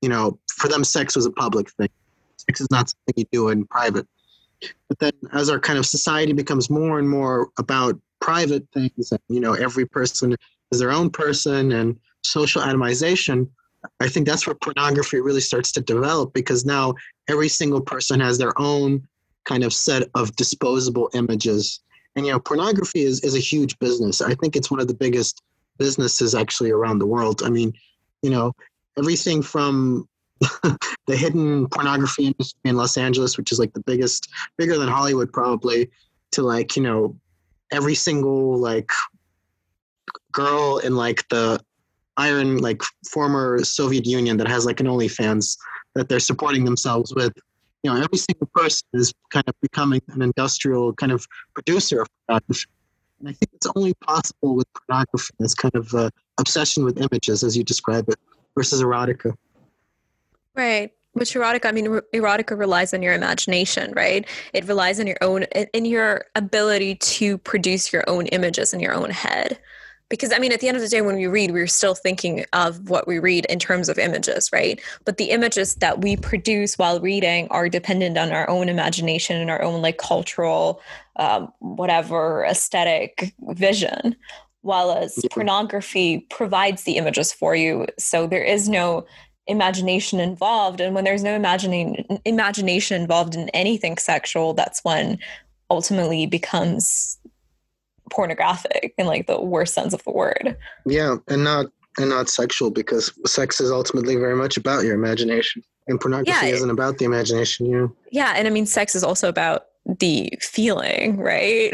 you know, for them, sex was a public thing. Sex is not something you do in private. But then as our kind of society becomes more and more about private things, and, you know, every person is their own person and social atomization, I think that's where pornography really starts to develop because now every single person has their own kind of set of disposable images. And you know, pornography is, is a huge business. I think it's one of the biggest businesses actually around the world. I mean, you know, everything from <laughs> the hidden pornography industry in Los Angeles, which is like the biggest, bigger than Hollywood probably, to like, you know, every single like girl in like the iron like former Soviet Union that has like an OnlyFans that they're supporting themselves with. You know, every single person is kind of becoming an industrial kind of producer of pornography. And I think it's only possible with pornography, this kind of uh, obsession with images, as you describe it, versus erotica. Right which erotica i mean er- erotica relies on your imagination right it relies on your own in in your ability to produce your own images in your own head because I mean, at the end of the day, when we read, we're still thinking of what we read in terms of images, right? But the images that we produce while reading are dependent on our own imagination and our own like cultural, um, whatever aesthetic vision. While as pornography provides the images for you, so there is no imagination involved, and when there's no imagining imagination involved in anything sexual, that's when ultimately becomes pornographic in like the worst sense of the word. Yeah, and not and not sexual because sex is ultimately very much about your imagination, and pornography Yeah, isn't about the imagination. You know? Yeah, and I mean sex is also about the feeling, right?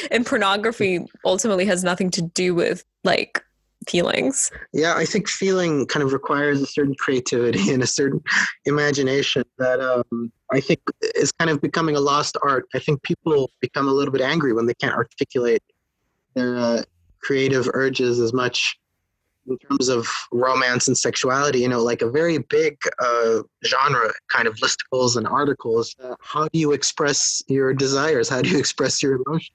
<laughs> and pornography ultimately has nothing to do with like feelings. Yeah, I think feeling kind of requires a certain creativity <laughs> and a certain imagination that um, I think is kind of becoming a lost art. I think people become a little bit angry when they can't articulate their uh, creative urges as much in terms of romance and sexuality. You know, like a very big uh, genre kind of listicles and articles. Uh, how do you express your desires? How do you <laughs> express your emotions?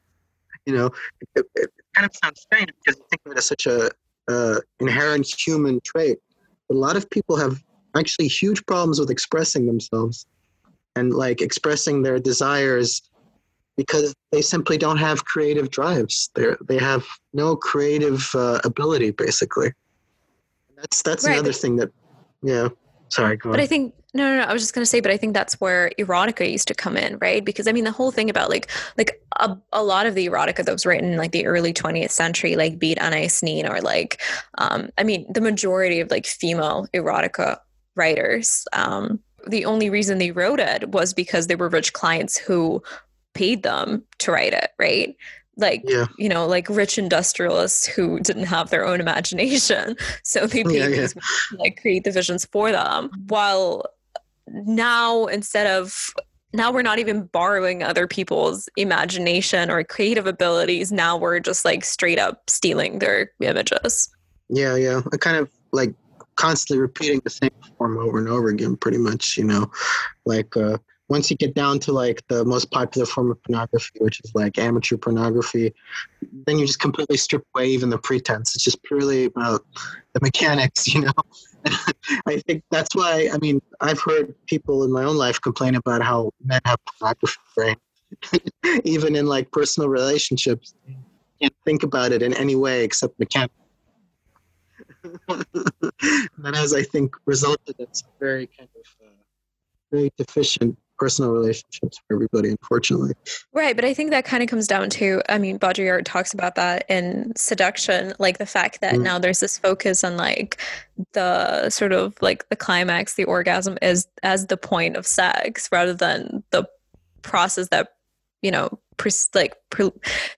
You know, it, it kind of sounds strange because you think of it as such a uh, inherent human trait. But a lot of people have actually huge problems with expressing themselves and like expressing their desires because they simply don't have creative drives. They they have no creative uh, ability, basically. That's that's Right, another thing that, yeah. Sorry, go But on. I think no, no, no. I was just gonna say, but I think that's where erotica used to come in, right? Because I mean, the whole thing about like, like a, a lot of the erotica that was written in like the early 20th century, like Beat Anais Nin, or like, um, I mean, the majority of like female erotica writers, um, the only reason they wrote it was because they were rich clients who paid them to write it, right? Like, yeah, you know, like rich industrialists who didn't have their own imagination. <laughs> So they Yeah, yeah. like create the visions for them. While now instead of now we're not even borrowing other people's imagination or creative abilities. Now we're just like straight up stealing their images. yeah, yeah. I kind of like constantly repeating the same form over and over again, pretty much. You know, like uh, once you get down to like the most popular form of pornography, which is like amateur pornography, then you just completely strip away even the pretense. It's just purely about the mechanics, you know. <laughs> I think that's why. I mean, I've heard people in my own life complain about how men have pornography brain, <laughs> even in like personal relationships. Can't think about it in any way except mechanics. <laughs> that has, I think, resulted in some very kind of uh, very deficient personal relationships for everybody, unfortunately. Right, but I think that kind of comes down to I mean, Baudrillard talks about that in seduction, like the fact that Mm. now there's this focus on like the sort of like the climax, the orgasm is as the point of sex rather than the process that you know pres- like pre-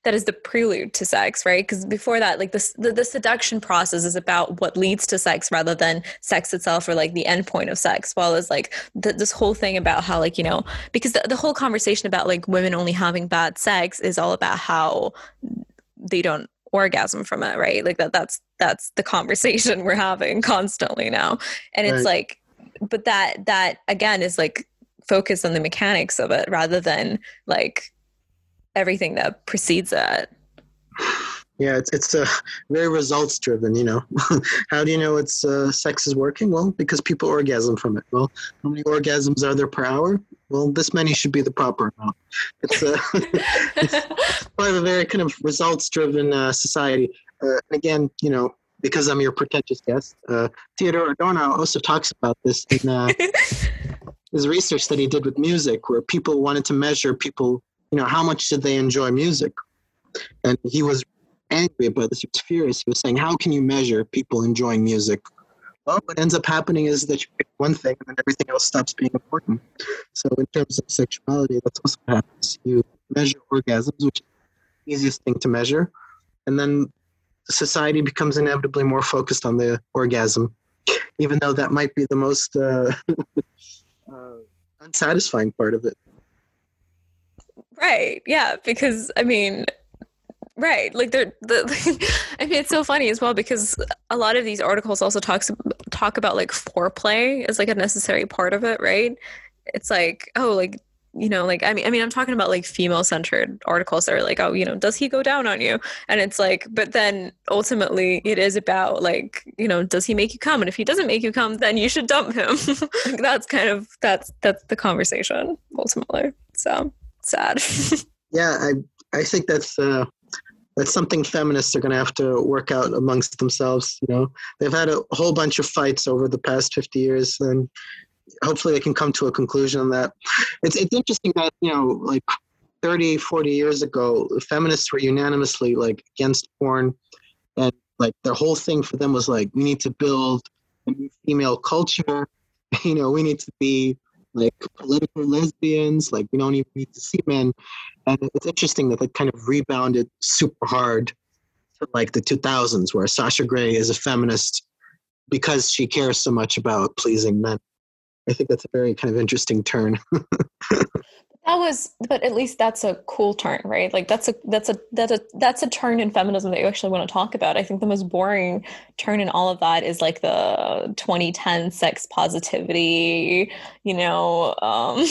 that is the prelude to sex right? Because before that like this the, the seduction process is about what leads to sex rather than sex itself or like the end point of sex. While as like th- this whole thing about how like you know because the, the whole conversation about like women only having bad sex is all about how they don't orgasm from it right? Like that that's that's the conversation <laughs> we're having constantly now. And it's like but that that again is like focused on the mechanics of it rather than like everything that precedes that. Yeah, it's it's uh, very results driven. You know, <laughs> how do you know it's uh, sex is working? Well, because people orgasm from it. Well, how many orgasms are there per hour? Well, this many should be the proper amount. It's, uh, <laughs> it's part of a very kind of results driven uh, society. Uh, and again, you know, because I'm your pretentious guest, uh, Theodor Adorno also talks about this in uh, <laughs> his research that he did with music, where people wanted to measure people, you know, how much did they enjoy music, and he was angry about this. He was furious. He was saying, "How can you measure people enjoying music?" Well, what ends up happening is that you pick one thing, and then everything else stops being important. So, in terms of sexuality, that's also what happens. You measure orgasms, which is the easiest thing to measure, and then society becomes inevitably more focused on the orgasm, even though that might be the most uh, <laughs> uh, unsatisfying part of it. Right. Yeah because i mean right like they're the <laughs> i mean it's so funny as well because a lot of these articles also talks talk about like foreplay as like a necessary part of it right? It's like oh like you know like i mean i mean i'm talking about like female centered articles that are like oh you know does he go down on you? And it's like but then ultimately it is about like you know does he make you come? And if he doesn't make you come then you should dump him. Like, <laughs> that's kind of that's that's the conversation ultimately so sad <laughs> yeah i i think that's uh that's something feminists are going to have to work out amongst themselves you know they've had a whole bunch of fights over the past 50 years and hopefully they can come to a conclusion on that. It's it's interesting that you know like 30, 40 years ago, feminists were unanimously like against porn, and like their whole thing for them was like we need to build a new female culture. <laughs> You know, we need to be like political lesbians. Like we don't even need to see men. And it's interesting that they kind of rebounded super hard to like the 2000s, where Sasha Grey is a feminist because she cares so much about pleasing men. I think that's a very kind of interesting turn. <laughs> that was but at least that's a cool turn right? Like that's a that's a that's a that's a turn in feminism that you actually want to talk about. I think the most boring turn in all of that is like the 2010 sex positivity you know um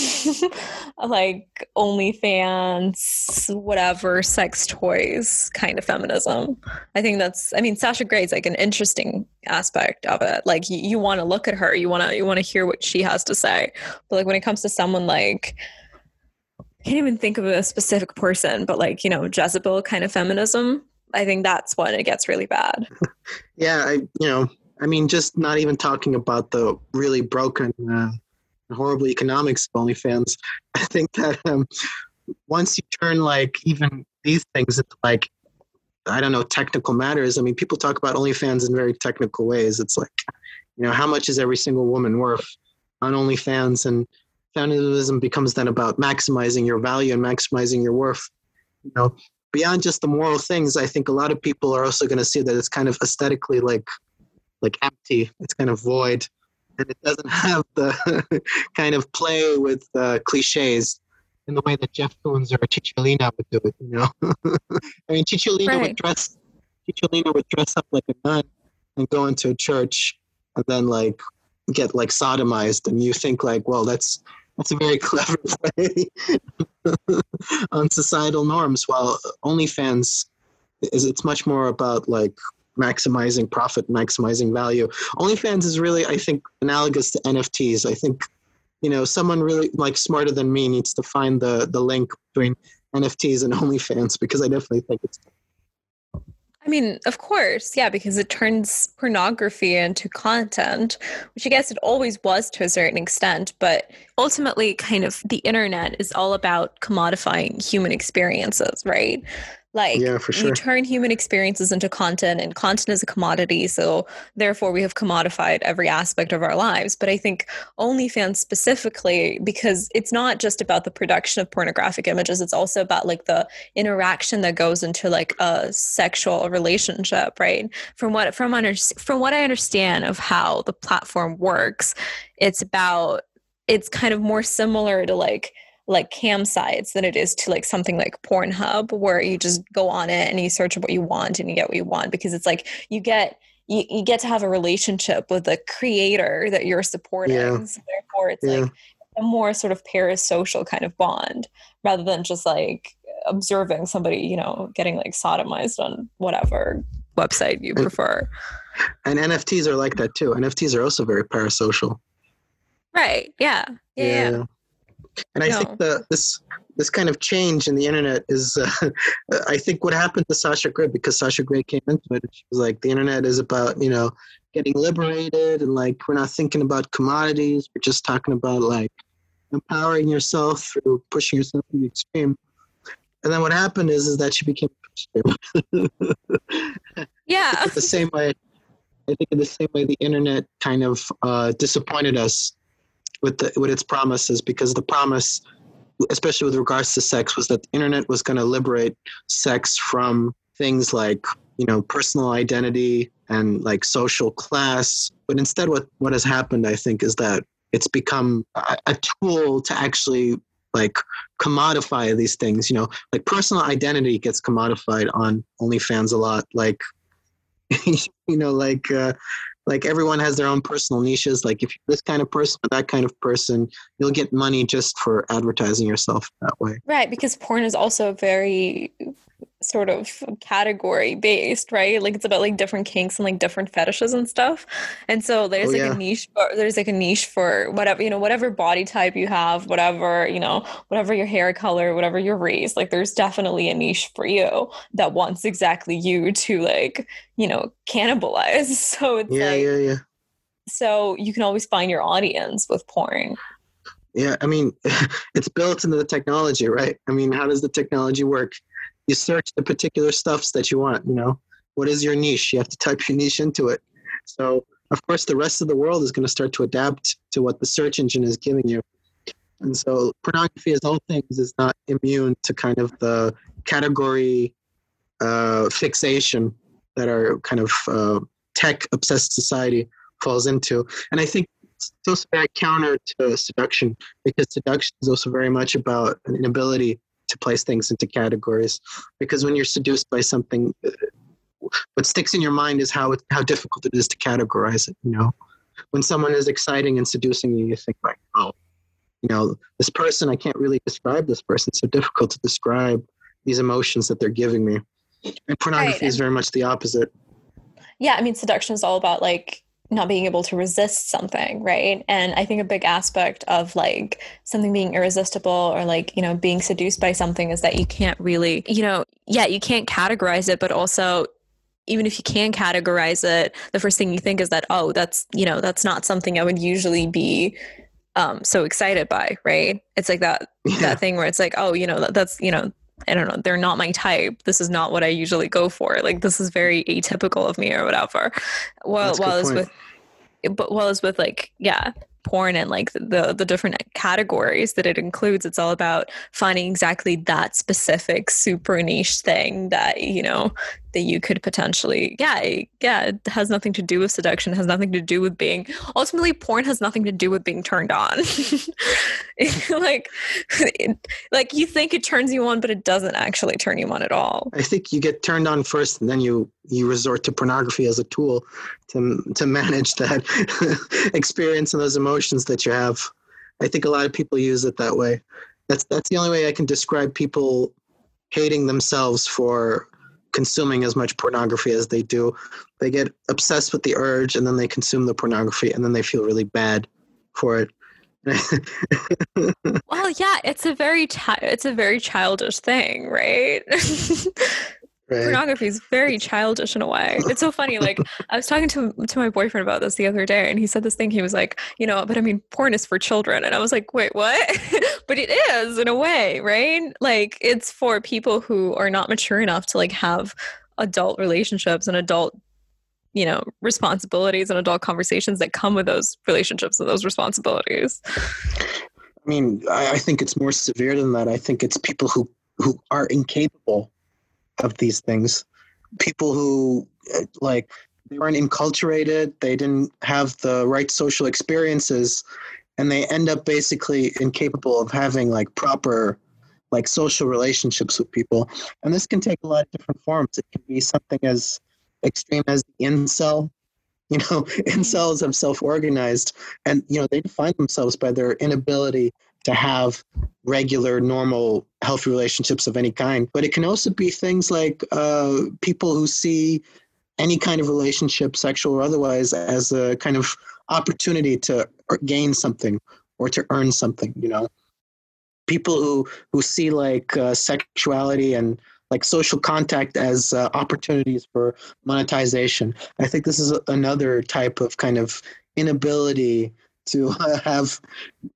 <laughs> like onlyfans whatever sex toys kind of feminism. I think that's i mean sasha grey is like an interesting aspect of it. Like you, you want to look at her you want to you want to hear what she has to say. But like when it comes to someone like can't even think of a specific person, but like, you know, Jezebel kind of feminism. I think that's when it gets really bad. <laughs> yeah, I, you know, I mean, just not even talking about the really broken, uh, horrible economics of OnlyFans. <laughs> I think that um, once you turn like even these things into like, I don't know, technical matters. I mean, people talk about OnlyFans in very technical ways. It's like, you know, how much is every single woman worth on OnlyFans? And feminism becomes then about maximizing your value and maximizing your worth. You know, beyond just the moral things, I think a lot of people are also going to see that it's kind of aesthetically like like empty. It's kind of void, and it doesn't <laughs> have the <laughs> kind of play with uh, cliches in the way that Jeff Koons or Cicciolina would do it. You know, <laughs> I mean, Cicciolina right. would dress Cicciolina would dress up like a nun and go into a church, and then like get like sodomized, and you think like, well, that's that's a very <laughs> clever play <laughs> on societal norms. While OnlyFans is it's much more about like maximizing profit, maximizing value. OnlyFans is really, I think, analogous to NFTs. I think, you know, someone really like smarter than me needs to find the the link between NFTs and <laughs> OnlyFans because I definitely think it's I mean, of course, yeah, because it turns pornography into content, which I guess it always was to a certain extent, but ultimately, kind of the internet is all about commodifying human experiences, right? Like yeah, for sure. you turn human experiences into content and content is a commodity. So therefore we have commodified every aspect of our lives. But I think OnlyFans specifically, because it's not just about the production of pornographic images, it's also about like the interaction that goes into like a sexual relationship, right? From what from under, from what I understand of how the platform works, it's about it's kind of more similar to like like cam sites than it is to like something like Pornhub where you just go on it and you search what you want and you get what you want because it's like you get you, you get to have a relationship with the creator that you're supporting. Yeah. So therefore it's yeah. like a more sort of parasocial kind of bond rather than just like observing somebody, you know, getting like sodomized on whatever website you prefer. And NFTs are like that too. NFTs are also very parasocial. Right. Yeah. Yeah. yeah. And I no. think the this this kind of change in the internet is, uh, <laughs> I think, what happened to Sasha Grey because Sasha Grey came into it. She was like, the internet is about you know getting liberated and like we're not thinking about commodities. We're just talking about like empowering yourself through pushing yourself to the extreme. And then what happened is is that she became yeah. the same way. I think in the same way the internet kind of uh, disappointed us with the, with its promises because the promise especially with regards to sex was that the internet was going to liberate sex from things like you know personal identity and like social class. But instead what what has happened i think is that it's become a, a tool to actually like commodify these things you know? Like personal identity gets commodified on onlyfans a lot like <laughs> you know like uh like everyone has their own personal niches. Like if you're this kind of person or that kind of person, you'll get money just for advertising yourself that way. Right, because porn is also very sort of category based, right? Like it's about like different kinks and like different fetishes and stuff. And so there's Oh, like yeah. a niche for there's like a niche for whatever, you know, whatever body type you have, whatever, you know, whatever your hair color, whatever your race, like there's definitely a niche for you that wants exactly you to like, you know, cannibalize. <laughs> So it's Yeah, like yeah, yeah. so you can always find your audience with porn. Yeah, I mean, <laughs> it's built into the technology, right? I mean, how does the technology work? You search the particular stuffs that you want, you know? What is your niche? You have to type your niche into it. So, of course, the rest of the world is going to start to adapt to what the search engine is giving you. And so, pornography, as all things, is not immune to kind of the category uh, fixation that our kind of uh, tech obsessed society falls into. And I think it's also very counter to seduction because seduction is also very much about an inability to place things into categories. Because when you're seduced by something, uh, what sticks in your mind is how it, how difficult it is to categorize it. You know, when someone is exciting and seducing you, you think like, oh, you know, this person I can't really describe this person. It's so difficult to describe these emotions that they're giving me. And pornography is very much the opposite. yeah i mean seduction is all about like not being able to resist something right and i think a big aspect of like something being irresistible or like you know being seduced by something is that you can't really you know yeah you can't categorize it but also even if you can categorize it the first thing you think is that oh that's you know that's not something i would usually be um so excited by right it's like that <laughs> Yeah. that thing where it's like oh you know that, that's you know I don't know, they're not my type. This is not what I usually go for. Like this is very atypical of me or whatever. While That's while it's with but while it's with like yeah, porn and like the the different categories that it includes, it's all about finding exactly that specific super niche thing that, you know, that you could potentially yeah, yeah, it has nothing to do with seduction, has nothing to do with being ultimately porn has nothing to do with being turned on. <laughs> like it, like you think it turns you on but it doesn't actually turn you on at all I think you get turned on first, and then you you resort to pornography as a tool to to manage that <laughs> experience and those emotions that you have. I think a lot of people use it that way. That's that's the only way I can describe people hating themselves for consuming as much pornography as they do. They get obsessed with the urge, and then they consume the pornography, and then they feel really bad for it. <laughs> well yeah it's a very it's a very childish thing right <laughs> Right. pornography is very childish in a way. <laughs> It's so funny like i was talking to to my boyfriend about this the other day and he said this thing. He was like you know but i mean porn is for children. And i was like wait what? <laughs> But it is in a way right? Like it's for people who are not mature enough to like have adult relationships and adult you know responsibilities and adult conversations that come with those relationships and those responsibilities. I mean, I, I think it's more severe than that. I think it's people who who are incapable of these things. People who uh, like they weren't enculturated, they didn't have the right social experiences, and they end up basically incapable of having like proper like social relationships with people. And this can take a lot of different forms. It can be something as extreme as the incel. <laughs> You know, incels have self-organized and you know they define themselves by their inability to have regular normal healthy relationships of any kind. But it can also be things like uh, people who see any kind of relationship sexual or otherwise as a kind of opportunity to gain something or to earn something you know? People who who see like uh, sexuality and like social contact as uh, opportunities for monetization. I think this is another type of kind of inability to <laughs> have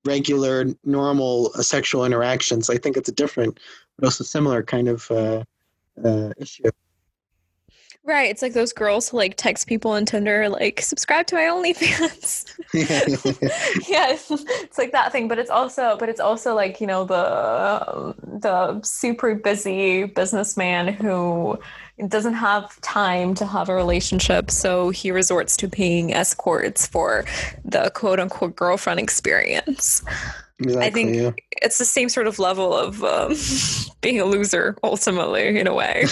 regular normal uh, sexual interactions. I think it's a different but also similar kind of uh, uh, issue right it's like those girls who like text people on tinder like subscribe to my onlyfans. <laughs> Yeah it's, it's like that thing but it's also but it's also like you know the the super busy businessman who doesn't have time to have a relationship so he resorts to paying escorts for the quote unquote girlfriend experience exactly, i think yeah. it's the same sort of level of um, <laughs> being a loser ultimately in a way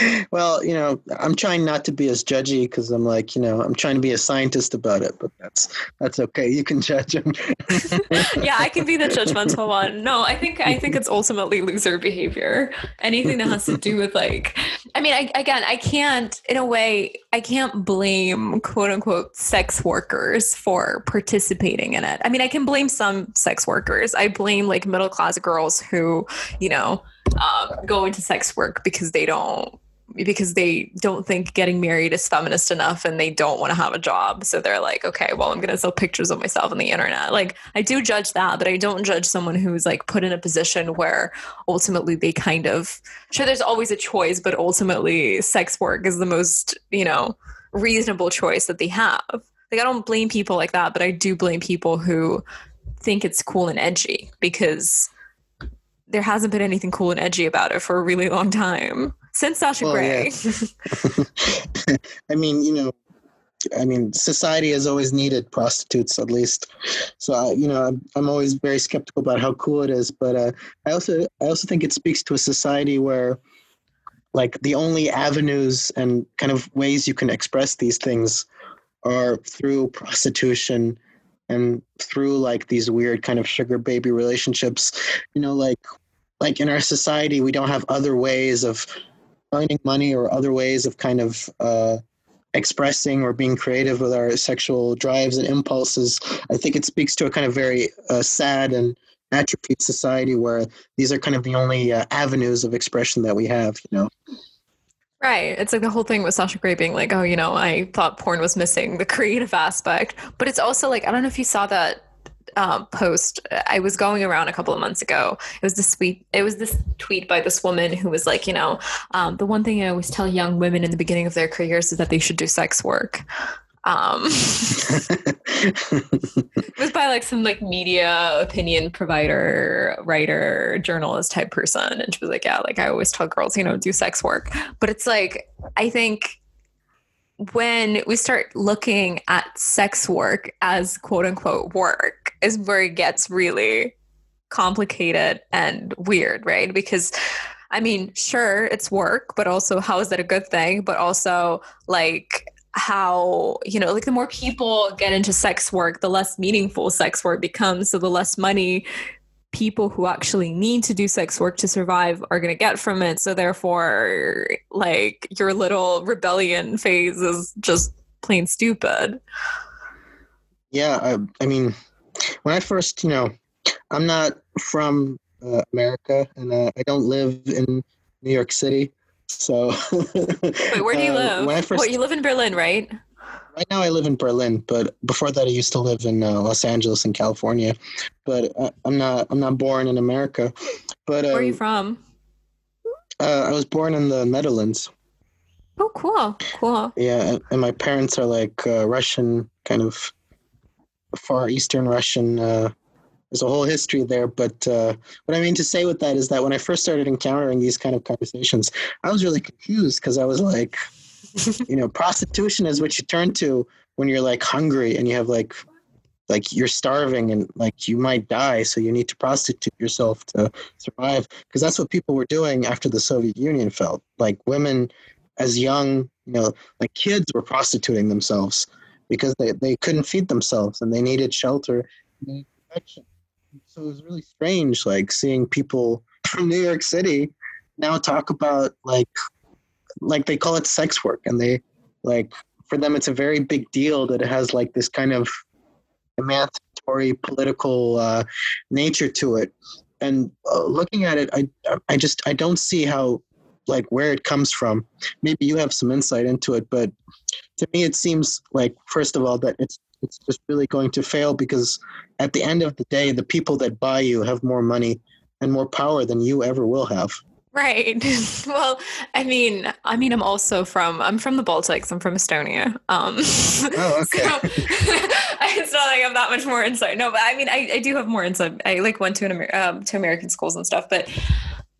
<laughs> well you know, I'm trying not to be as judgy because I'm like, you know, I'm trying to be a scientist about it, but that's that's okay. You can judge him. <laughs> yeah, I can be the judgmental one. No, I think I think it's ultimately loser behavior. Anything that has to do with like, I mean, I, again, I can't, in a way, I can't blame quote unquote sex workers for participating in it. I mean, I can blame some sex workers. I blame like middle class girls who, you know, um, go into sex work because they don't because they don't think getting married is feminist enough and they don't want to have a job. So they're like, okay, well, I'm going to sell pictures of myself on the internet. Like, I do judge that, but I don't judge someone who's like put in a position where ultimately they kind of, sure, there's always a choice, but ultimately sex work is the most, you know, reasonable choice that they have. Like, I don't blame people like that, but I do blame people who think it's cool and edgy because there hasn't been anything cool and edgy about it for a really long time since Sasha Well, Grey. yeah. <laughs> <laughs> I mean, you know, I mean, society has always needed prostitutes, at least. So, I, you know, I'm, I'm always very skeptical about how cool it is. But uh, I also, I also think it speaks to a society where, like, the only avenues and kind of ways you can express these things are through prostitution and through like these weird kind of sugar baby relationships. You know, like, like in our society, we don't have other ways of earning money or other ways of kind of uh, expressing or being creative with our sexual drives and impulses. I think it speaks to a kind of very uh, sad and atrophied society where these are kind of the only uh, avenues of expression that we have. You know. Right. It's like the whole thing with Sasha Grey being like, oh, you know, I thought porn was missing the <laughs> creative aspect. But it's also like, I don't know if you saw that um, post. I was going around a couple of months ago. It was this tweet. It was this tweet by this woman who was like, you know, um, the one thing I always tell young women in the beginning of their careers is that they should do sex work. Um, <laughs> <laughs> it was by like some like media opinion provider, writer, journalist type person, and she was like, yeah, like I always tell girls, you know, do sex work. But it's like I think when we start looking at sex work as quote unquote work is where it gets really complicated and weird, right? Because I mean, sure, it's work, but also how is that a good thing? But also like how, you know, like the more people get into sex work, the less meaningful sex work becomes. So the less money people who actually need to do sex work to survive are going to get from it. So therefore, like your little rebellion phase is just plain stupid. Yeah, I, I mean, when I first, you know, I'm not from uh, America, and uh, I don't live in New York City. So, <laughs> Wait, where do you uh, live? When I first, Well, you live in Berlin, right? right now I live in Berlin, but before that I used to live in uh, Los Angeles in California. But uh, I'm not I'm not born in America. But Where are you um, from? uh, I was born in the Netherlands. Oh, cool, cool. Yeah, and, my parents are like uh, Russian, kind of far Eastern Russian. There's a whole history there, but uh, what I mean to say with that is that when I first started encountering these kind of conversations, I was really confused because I was like, <laughs> you know, prostitution is what you turn to when you're like hungry and you have like, like you're starving and like you might die, so you need to prostitute yourself to survive because that's what people were doing after the Soviet Union fell. Like women, as young, you know, like kids were prostituting themselves because they, they couldn't feed themselves and they needed shelter, needed protection. So it was really strange, like seeing people from New York City now talk about like like they call it sex work and they like for them it's a very big deal that it has like this kind of emancipatory political uh, nature to it. And uh, looking at it i i just i don't see how like where it comes from. Maybe you have some insight into it but to me it seems like first of all that it's it's just really going to fail because at the end of the day the people that buy you have more money and more power than you ever will have Right. <laughs> well, I mean, I mean, I'm also from I'm from the Baltics. I'm from Estonia. Um, <laughs> Oh, okay. so <laughs> it's not like I have that much more insight. No, but I mean, I, I do have more insight. I like went to an Amer- um, to American schools and stuff, but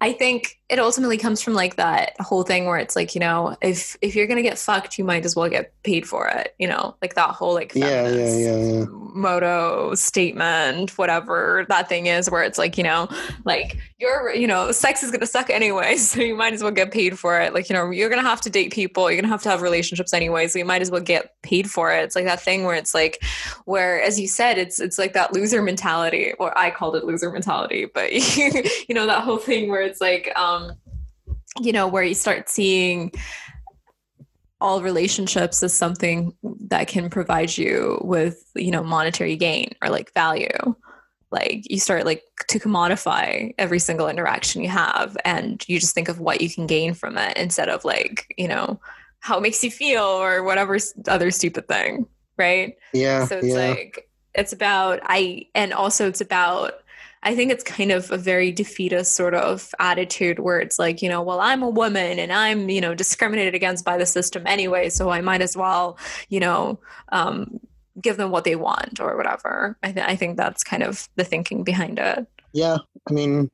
I think it ultimately comes from like that whole thing where it's like you know if if you're gonna get fucked you might as well get paid for it you know? Like that whole like Yeah, yeah, yeah, yeah. motto statement whatever that thing is where it's like you know like you're you know sex is gonna suck anyway <laughs> so you might as well get paid for it. Like you know you're gonna have to date people you're gonna have to have relationships anyway so you might as well get paid for it. It's like that thing where it's like where as you said it's it's like that loser mentality or i called it loser mentality but you, <laughs> you know that whole thing where it's like um you know where you start seeing all relationships as something that can provide you with you know monetary gain or like value like you start like to commodify every single interaction you have and you just think of what you can gain from it instead of like you know how it makes you feel or whatever other stupid thing right Yeah, so it's yeah. like it's about i and also it's about i think it's kind of a very defeatist sort of attitude where it's like you know well i'm a woman and i'm you know discriminated against by the system anyway so i might as well you know um, give them what they want or whatever I, th- I think that's kind of the thinking behind it Yeah, I mean,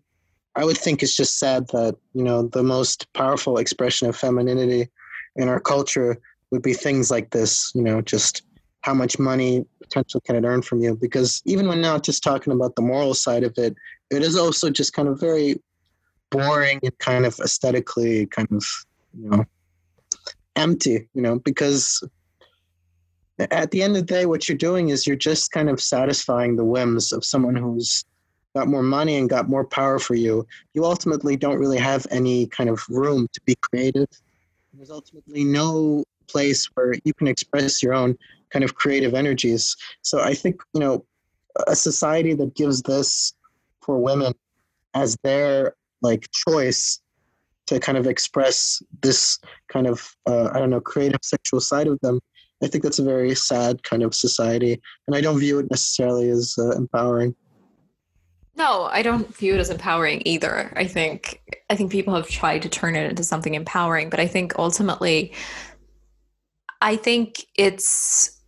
I would think it's just sad that you know the most powerful expression of femininity in our culture would be things like this. You know, just how much money potential can it earn from you? Because even when not just talking about the moral side of it, it is also just kind of very boring and kind of aesthetically kind of you know empty. You know, because at the end of the day, what you're doing is you're just kind of satisfying the whims of someone who's got more money and got more power for you, you ultimately don't really have any kind of room to be creative. There's ultimately no place where you can express your own kind of creative energies. So I think, you know, a society that gives this for women as their like choice to kind of express this kind of uh, I don't know creative sexual side of them. I think that's a very sad kind of society, and I don't view it necessarily as uh, empowering. No, I don't view it as empowering either. I think I think people have tried to turn it into something empowering, but I think ultimately I think it's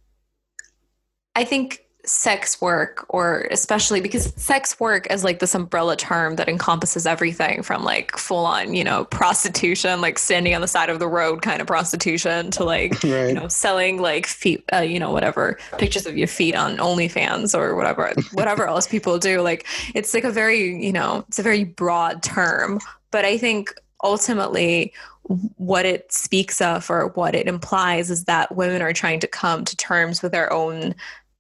I think sex work or especially because sex work is like this umbrella term that encompasses everything from like full on, you know, prostitution, like standing on the side of the road kind of prostitution to like <laughs> Right. you know, selling like feet, uh, you know, whatever pictures of your feet on OnlyFans or whatever, <laughs> whatever else people do. Like, it's like a very, you know, it's a very broad term. But I think ultimately, what it speaks of or what it implies is that women are trying to come to terms with their own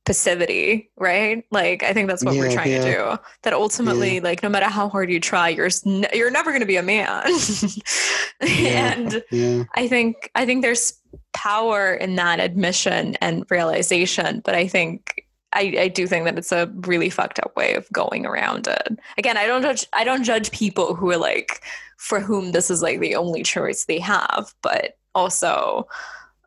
passivity right like i think that's what we're Yeah, trying to do that ultimately like no matter how hard you try you're you're never going to be a man <laughs> Yeah. and Yeah. I think I think there's power in that admission and realization, but I think I, I do think that it's a really fucked up way of going around it. Again, I don't judge I don't judge people who are like for whom this is like the only choice they have, but also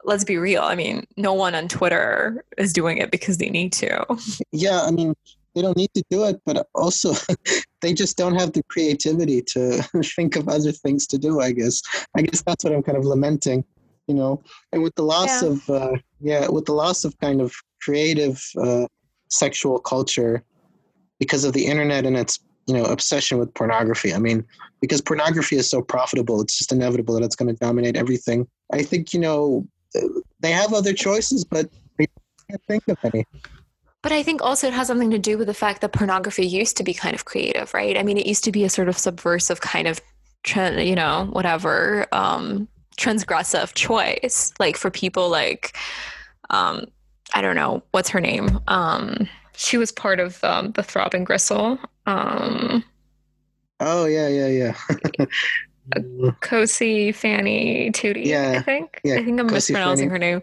let's be real. I mean, no one on Twitter is doing it because they need to. yeah i mean they don't need to do it but also <laughs> they just don't have the creativity to <laughs> think of other things to do i guess i guess that's what i'm kind of lamenting you know and with the loss Yeah. of uh, yeah with the loss of kind of creative uh, sexual culture because of the internet and its you know obsession with pornography i mean because pornography is so profitable it's just inevitable that it's going to dominate everything i think you know they have other choices but they can't think of any But I think also it has something to do with the fact that pornography used to be kind of creative, right? I mean, it used to be a sort of subversive kind of, you know, whatever, um, transgressive choice. Like for people like, um, I don't know, what's her name? Um, she was part of um, the Throbbing Gristle. Um, Oh yeah, yeah, yeah. <laughs> <laughs> Cosey Fanni Tutti, I think. yeah, I think I'm Cosey mispronouncing Fanni. her name.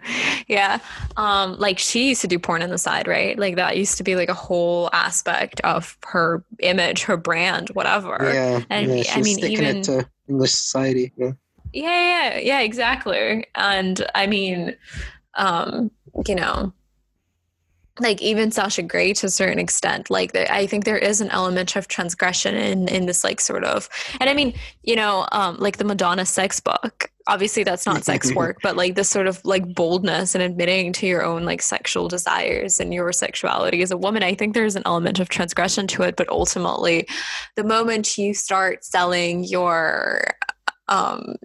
Yeah. Um, like she used to do porn on the side, right? Like that used to be like a whole aspect of her image, her brand, whatever. yeah, And yeah. I mean, even- to English society. Yeah. Yeah, yeah, yeah, exactly. And I mean, um, you know, like even Sasha Grey to a certain extent. Like the, I think there is an element of transgression in in this like sort of, and I mean, you know, um, like the Madonna sex book. Obviously, that's not sex work, but like this sort of like boldness and admitting to your own like sexual desires and your sexuality as a woman. I think there's an element of transgression to it, but ultimately, the moment you start selling your um,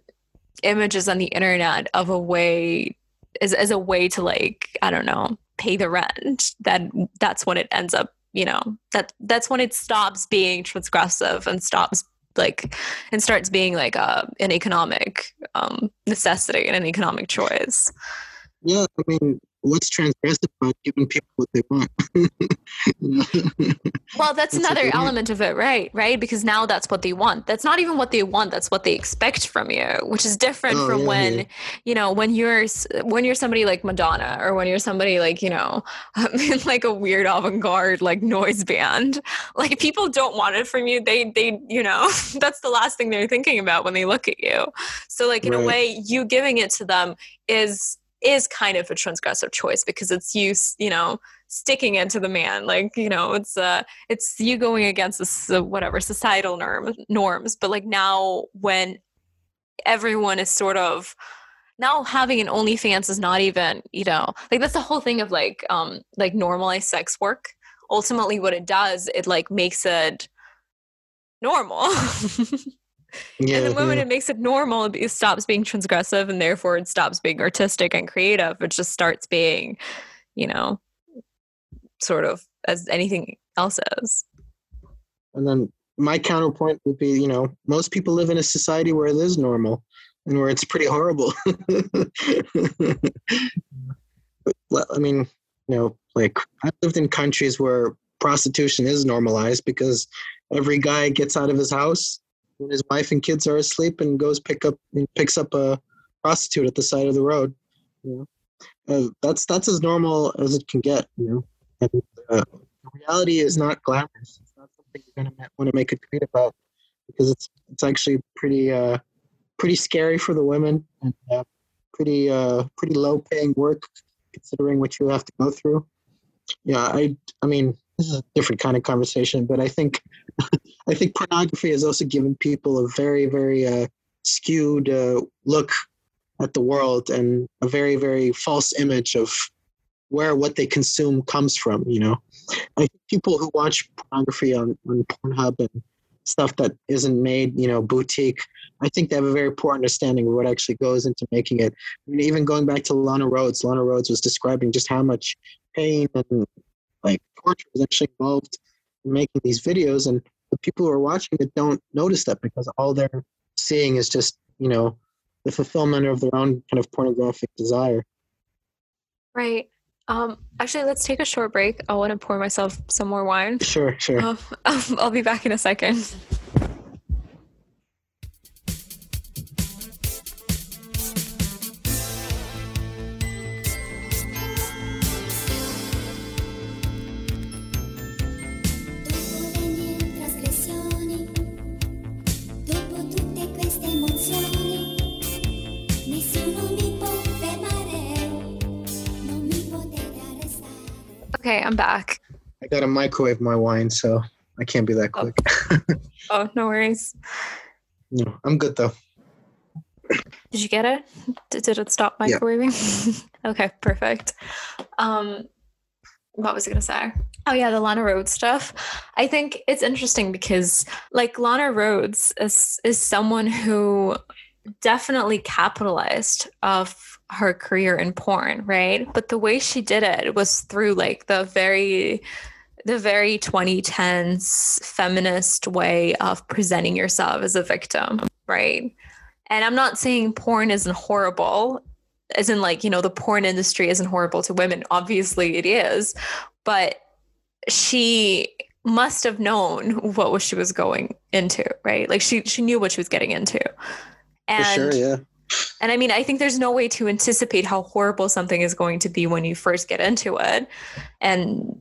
images on the internet of a way as, as a way to like i don't know pay the rent that that's when it ends up you know that that's when it stops being transgressive and stops like and starts being like a an economic um necessity and an economic choice. Yeah, I mean, what's transgressive about giving people what they want? <laughs> Well that's <laughs> That's another what they want. element of it right right? Because now that's what they want. That's not even what they want that's what they expect from you which is different Oh, from yeah, when yeah. you know when you're when you're somebody like madonna or when you're somebody like you know <laughs> like a weird avant-garde like noise band. Like people don't want it from you. They they you know that's the last thing they're thinking about when they look at you. So like in a way you giving it to them is is kind of a transgressive choice because it's you you know sticking it to the man like you know it's uh it's you going against uh, whatever societal norm norms. But like now when everyone is sort of now having an OnlyFans is not even you know like that's the whole thing of like um like normalized sex work. Ultimately what it does it like makes it normal <laughs> yeah, and the moment yeah. it makes it normal it stops being transgressive and therefore it stops being artistic and creative it just starts being you know sort of as anything else is And then my counterpoint would be, you know, most people live in a society where it is normal and where it's pretty horrible. <laughs> Well, I mean, you know, like I've lived in countries where prostitution is normalized because every guy gets out of his house when his wife and kids are asleep and goes pick up and picks up a prostitute at the side of the road. You know, uh, that's that's as normal as it can get. You know, and uh, the reality is not glamorous. It's not something you're gonna want to make a tweet about because it's it's actually pretty uh pretty scary for the women and uh, pretty uh pretty low paying work considering what you have to go through. Yeah, I I mean this is a different kind of conversation, but I think <laughs> I think pornography has also given people a very very uh, skewed uh, look at the world and a very very false image of where what they consume comes from. You know, people who watch pornography on, on Pornhub and stuff that isn't made, you know, boutique, I think they have a very poor understanding of what actually goes into making it. I mean, even going back to Lana Rhoades, Lana Rhoades was describing just how much pain and torture was actually involved in making these videos, and the people who are watching it don't notice that because all they're seeing is just, you know, the fulfillment of their own kind of pornographic desire. right um actually let's take a short break i want to pour myself some more wine Sure, sure. um, <laughs> i'll be back in a second okay i'm back I got to microwave my wine, so I can't be that quick. <laughs> oh no worries No, I'm good though. Did you get it? Did, did it stop Yeah. microwaving? <laughs> okay, perfect. Um, what was I gonna say? Oh yeah, the Lana Rhoades stuff. I think it's interesting because like Lana Rhoades is is someone who definitely capitalized off her career in porn, right? But the way she did it was through like the very the very 2010s feminist way of presenting yourself as a victim, right? And I'm not saying porn isn't horrible, as in like, you know, the porn industry isn't horrible to women. Obviously it is. But she must have known what was she was going into, right? Like she she knew what she was getting into. And For sure, yeah. And I mean, I think there's no way to anticipate how horrible something is going to be when you first get into it. And,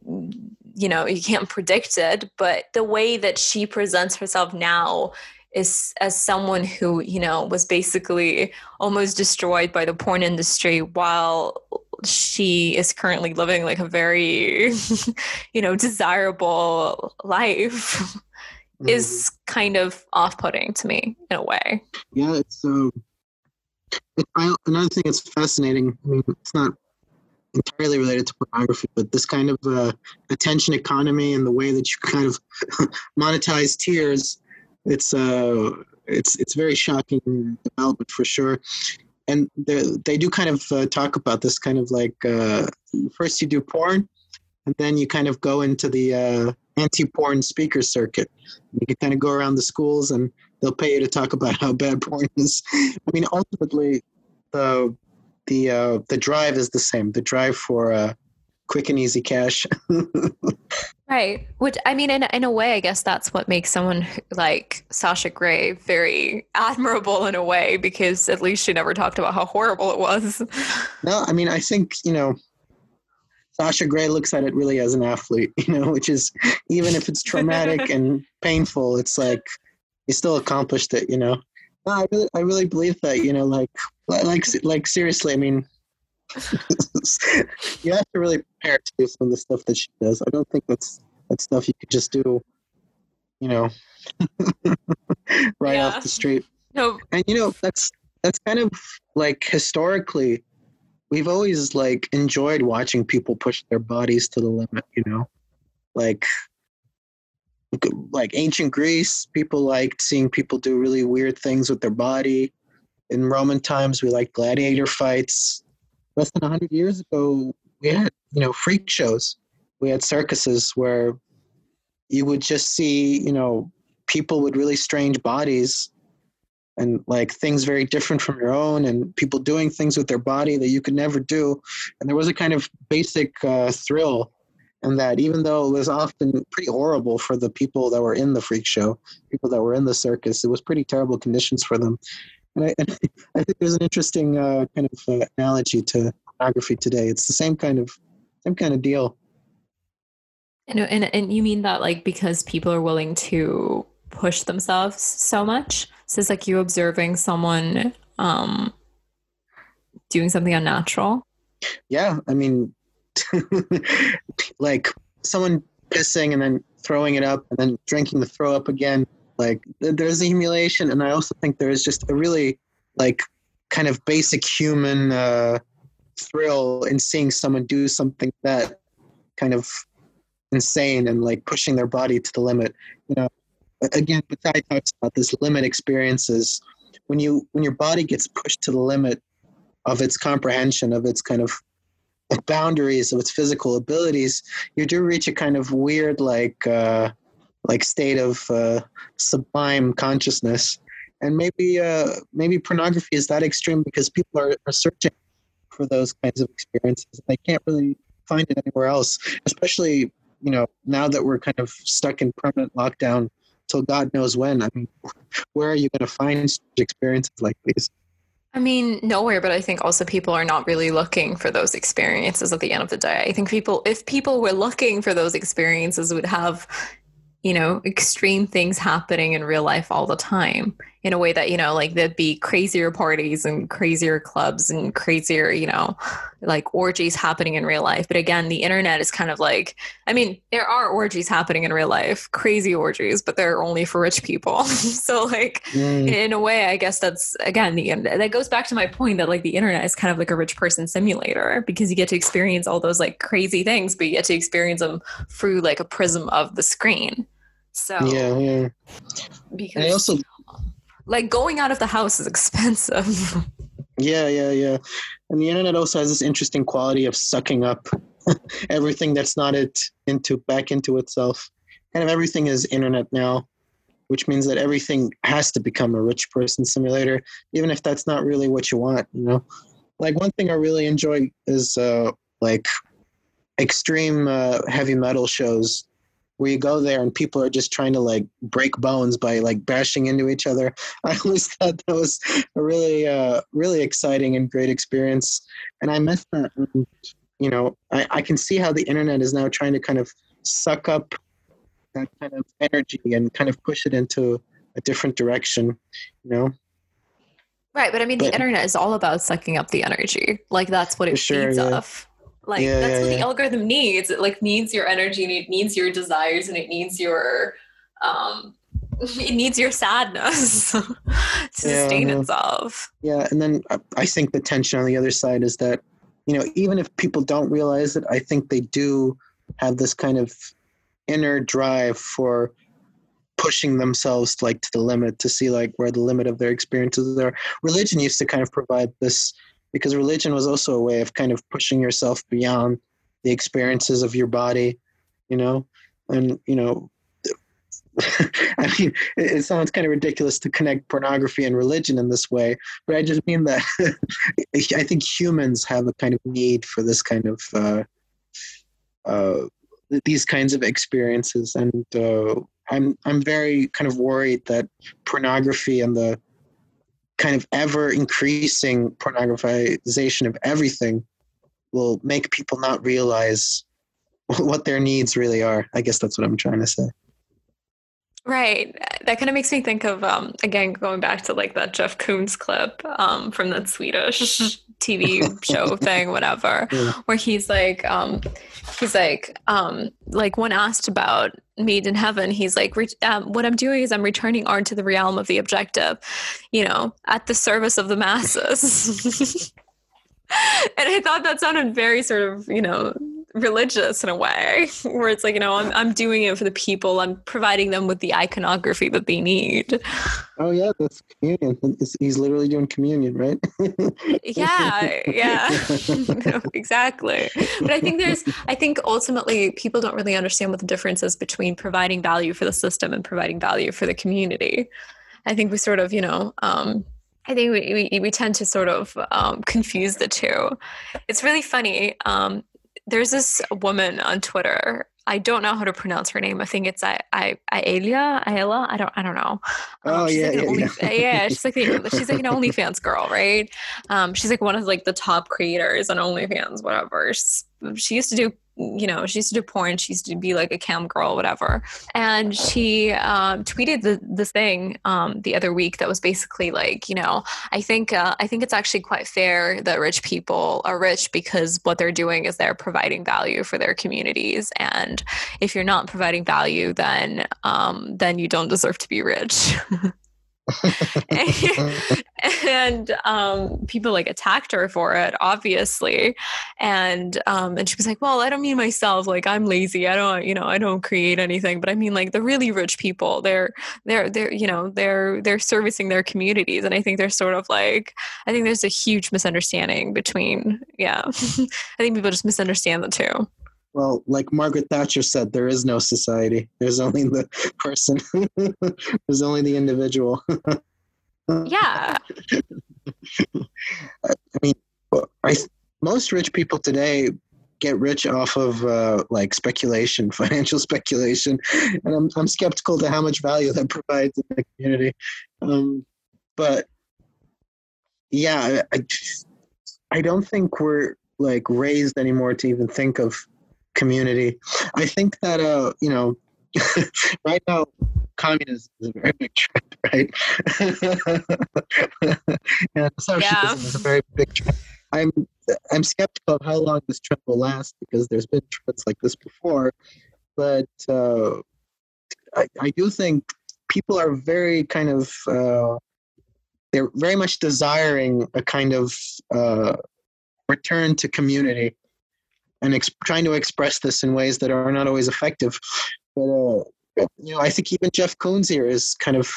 you know, you can't predict it. But the way that she presents herself now is as someone who, you know, was basically almost destroyed by the porn industry while she is currently living like a very, <laughs> you know, desirable life <laughs> is kind of off putting to me in a way. yeah it's um it, I, another thing that's fascinating i mean it's not entirely related to pornography but this kind of uh, attention economy and the way that you kind of <laughs> monetize tears it's uh it's it's very shocking development for sure. And they do kind of uh, talk about this kind of like uh, first you do porn and then you kind of go into the uh, anti-porn speaker circuit. You can kind of go around the schools and they'll pay you to talk about how bad porn is. I mean, ultimately, the the uh, the drive is the same. The drive for uh, quick and easy cash. <laughs> Right. Which I mean, in in a way, I guess that's what makes someone like Sasha Grey very admirable in a way because at least she never talked about how horrible it was. <laughs> no, I mean, I think you know. Sasha Grey looks at it really as an athlete, <laughs> you know, which is even if it's traumatic and painful, it's like you still accomplished it, you know. No, I really, I really believe that, you know, like, like, like seriously, I mean, <laughs> you have to really prepare to do some of the stuff that she does. I don't think that's that's stuff you could just do, you know, <laughs> right Yeah. off the street. No, And you know, that's that's kind of like historically, we've always like enjoyed watching people push their bodies to the limit. You know, like like ancient Greece, people liked seeing people do really weird things with their body. In Roman times, we liked gladiator fights. Less than hundred years ago, we had you know freak shows. We had circuses where you would just see you know people with really strange bodies and like things very different from your own and people doing things with their body that you could never do and there was a kind of basic uh, thrill and that even though it was often pretty horrible for the people that were in the freak show people that were in the circus it was pretty terrible conditions for them and i, and <laughs> I think there's an interesting uh, kind of uh, analogy to pornography today it's the same kind of same kind of deal and, and and you mean that like because people are willing to push themselves so much? So it's like you observing someone um doing something unnatural. yeah i mean <laughs> like someone pissing and then throwing it up and then drinking the throw up again. Like there's a humiliation and i also think there is just a really like kind of basic human uh thrill in seeing someone do something that kind of insane and like pushing their body to the limit you know? Again Bataille talks about this limit experiences when you when your body gets pushed to the limit of its comprehension of its kind of boundaries of its physical abilities, you do reach a kind of weird, like, uh, like state of uh, sublime consciousness. And maybe, uh, maybe pornography is that extreme because people are, are searching for those kinds of experiences. They can't really find it anywhere else, especially you know now that we're kind of stuck in permanent lockdown till God knows when. I mean, where are you going to find experiences like these? I mean, nowhere, but I think also people are not really looking for those experiences at the end of the day. I think people, if people were looking for those experiences, would have, you know, extreme things happening in real life all the time in a way that, you know, like there'd be crazier parties and crazier clubs and crazier, you know, like orgies happening in real life. But again, the internet is kind of like, I mean, there are orgies happening in real life, crazy orgies, but they're only for rich people. <laughs> so, like, Mm, in a way i guess that's again the that goes back to my point that like the internet is kind of like a rich person simulator because you get to experience all those like crazy things but you get to experience them through like a prism of the screen so yeah, yeah. because I also like going out of the house is <laughs> expensive Yeah, yeah, yeah. And the internet also has this interesting quality of sucking up <laughs> everything that's not it into back into itself. Kind of everything is internet now, which means that everything has to become a rich person simulator, even if that's not really what you want, you know. Like one thing I really enjoy is uh like extreme uh, heavy metal shows where you go there and people are just trying to like break bones by like bashing into each other. <laughs> I always thought that was a really uh really exciting and great experience and i miss that and, you know I, I can see how the internet is now trying to kind of suck up that kind of energy and kind of push it into a different direction you know Right, but I mean, the internet is all about sucking up the energy. Like that's what it Sure, feeds yeah. off. Like Yeah, that's yeah, what the algorithm needs. It like needs your energy and it needs your desires and it needs your um <laughs> it needs your sadness <laughs> to sustain Yeah. itself. Yeah, and then I- I think the tension on the other side is that, you know, even if people don't realize it, I think they do have this kind of inner drive for pushing themselves like to the limit to see like where the limit of their experiences are. Religion used to kind of provide this because religion was also a way of kind of pushing yourself beyond the experiences of your body, you know, and you know. <laughs> I mean, it, it sounds kind of ridiculous to connect pornography and religion in this way, but I just mean that <laughs> I think humans have a kind of need for this kind of uh, uh, these kinds of experiences, and uh, I'm I'm very kind of worried that pornography and the kind of ever increasing pornographization of everything will make people not realize <laughs> what their needs really are. I guess that's what I'm trying to say. Right. That kind of makes me think of um again going back to like that Jeff Koons clip um from that Swedish <laughs> TV show thing, whatever, <laughs> Yeah. where he's like um he's like um like when asked about made in heaven he's like re- um, what i'm doing is i'm returning art to the realm of the objective you know at the service of the masses <laughs> and i thought that sounded very sort of you know religious in a way where it's like you know I'm, I'm doing it for the people i'm providing them with the iconography that they need Oh yeah, that's communion. He's literally doing communion, right? <laughs> yeah yeah <laughs> exactly but i think there's i think ultimately people don't really understand what the difference is between providing value for the system and providing value for the community i think we sort of you know um I think we, we, we tend to sort of um, confuse the two. It's really funny. Um, there's this woman on Twitter. I don't know how to pronounce her name. I think it's I I Aelia Aella. I don't I don't know. Oh, she's yeah, like yeah, only, yeah. yeah. She's like the, <laughs> she's like an OnlyFans girl, right? Um, she's like one of like the top creators on OnlyFans, whatever. She's, she used to do you know she used to do porn. She used to be like a cam girl, whatever. And she um, tweeted the, this thing um, the other week that was basically like you know I think uh, I think it's actually quite fair that rich people are rich because what they're doing is they're providing value for their communities, and if you're not providing value, then um, then you don't deserve to be rich. <laughs> <laughs> and um, people like attacked her for it, obviously. And um, and she was like, "Well, I don't mean myself. Like I'm lazy. I don't, you know, I don't create anything. But I mean like the really rich people. They're they're they're you know they're they're servicing their communities. And I think they're sort of like I think there's a huge misunderstanding between yeah. <laughs> I think people just misunderstand the two. Well, like Margaret Thatcher said, there is no society. There's only the person. <laughs> There's only the individual. <laughs> Yeah. I mean, I, most rich people today get rich off of uh, like speculation, <laughs> financial speculation, and I'm I'm skeptical to how much value that provides in the community. Um, but yeah, I, I I don't think we're like raised anymore to even think of community. I think that uh you know <laughs> right now communism is a very big trend, <laughs> right? and socialism Yeah. is a very big trend. I'm I'm skeptical of how long this trend will last because there's been trends like this before, but uh, I, I do think people are very kind of uh, they're very much desiring a kind of uh, return to community and ex- trying to express this in ways that are not always effective. But uh, you know, I think even Jeff Koons here is kind of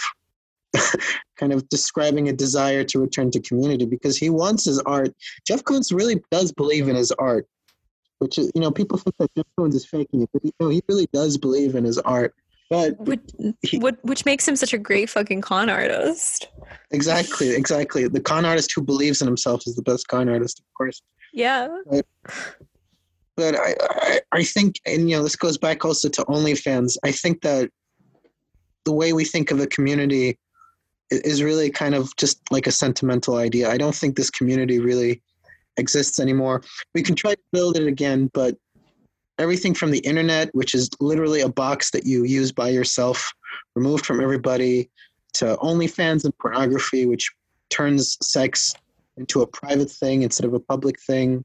<laughs> kind of describing a desire to return to community because he wants his art. Jeff Koons really does believe in his art, which is, you know, people think that Jeff Koons is faking it, but he, no, he really does believe in his art. But Which, He- which, which makes him such a great fucking con artist. exactly, exactly, the con artist who believes in himself is the best con artist, of course. Yeah. but I, I I think and you know this goes back also to OnlyFans. I think that the way we think of a community is really kind of just like a sentimental idea. I don't think this community really exists anymore. We can try to build it again, but everything from the internet, which is literally a box that you use by yourself, removed from everybody, to OnlyFans and pornography, which turns sex into a private thing instead of a public thing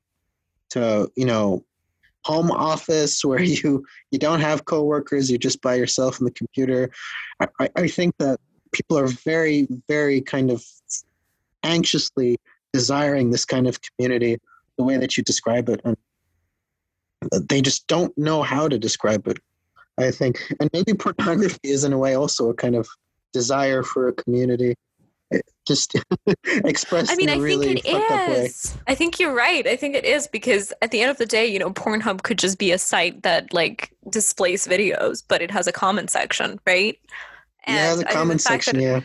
to you know home office where <laughs> you you don't have coworkers you're just by yourself on the computer. I, I- think that people are very very kind of anxiously desiring this kind of community the way that you describe it. And they just don't know how to describe it i think. And maybe pornography is in a way also a kind of desire for a community. It <laughs> just <laughs> expressed I mean, I really think it fucked up way is. I think you're right. I think it is because at the end of the day, you know, Pornhub could just be a site that like displays videos, but it has a comment section, right? yeah And the I think comment fact that section yeah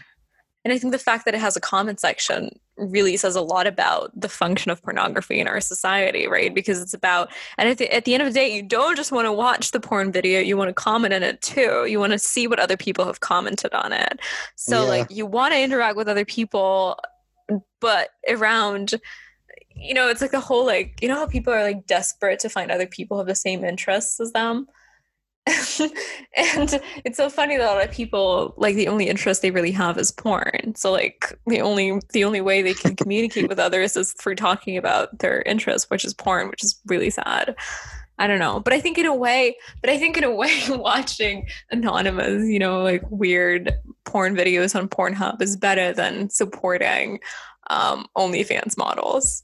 And I think the fact that it has a comment section really says a lot about the function of pornography in our society, right? Because it's about, and at the, at the end of the day, you don't just want to watch the porn video, you want to comment in it too. You want to see what other people have commented on it. So, Yeah. like, you want to interact with other people, but around, you know, it's like the whole, like, you know how people are like desperate to find other people who have the same interests as them? <laughs> and it's so funny that a lot of people like the only interest they really have is porn. So like the only the only way they can communicate with others is through talking about their interest which is porn which is really sad. I don't know. But i think in a way but i think in a way <laughs> watching anonymous you know like weird porn videos on pornhub is better than supporting um onlyfans models.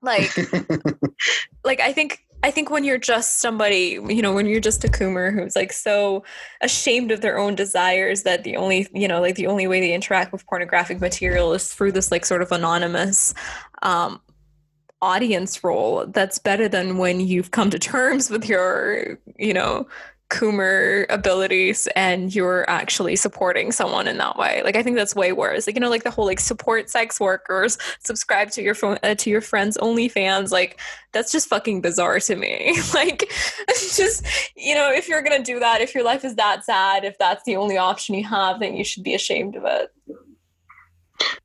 Like <laughs> like I think I think when you're just somebody, you know, when you're just a coomer who's like so ashamed of their own desires that the only, you know, like the only way they interact with pornographic material is through this like sort of anonymous um audience role that's better than when you've come to terms with your, you know, coomer abilities and you're actually supporting someone in that way. Like I think that's way worse. Like you know, like the whole like support sex workers, subscribe to your phone uh, to your friends OnlyFans. Like that's just fucking bizarre to me. <laughs> like <laughs> just you know, if you're gonna do that, if your life is that sad, if that's the only option you have, then you should be ashamed of it.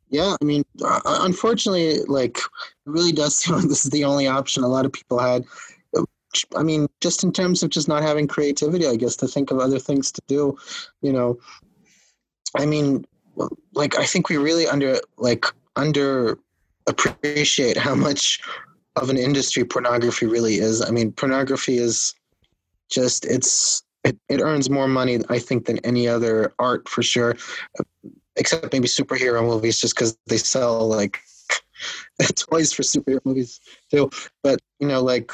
Yeah, I mean, uh, unfortunately, like, it really does seem <laughs> like this is the only option a lot of people had. I mean, just in terms of just not having creativity, I guess, to think of other things to do, you know. I mean, like, I think we really under, like, under appreciate how much of an industry pornography really is. I mean, pornography is just, it's, it, it earns more money, I think, than any other art for sure except maybe superhero movies just because they sell like <laughs> toys for superhero movies too but you know like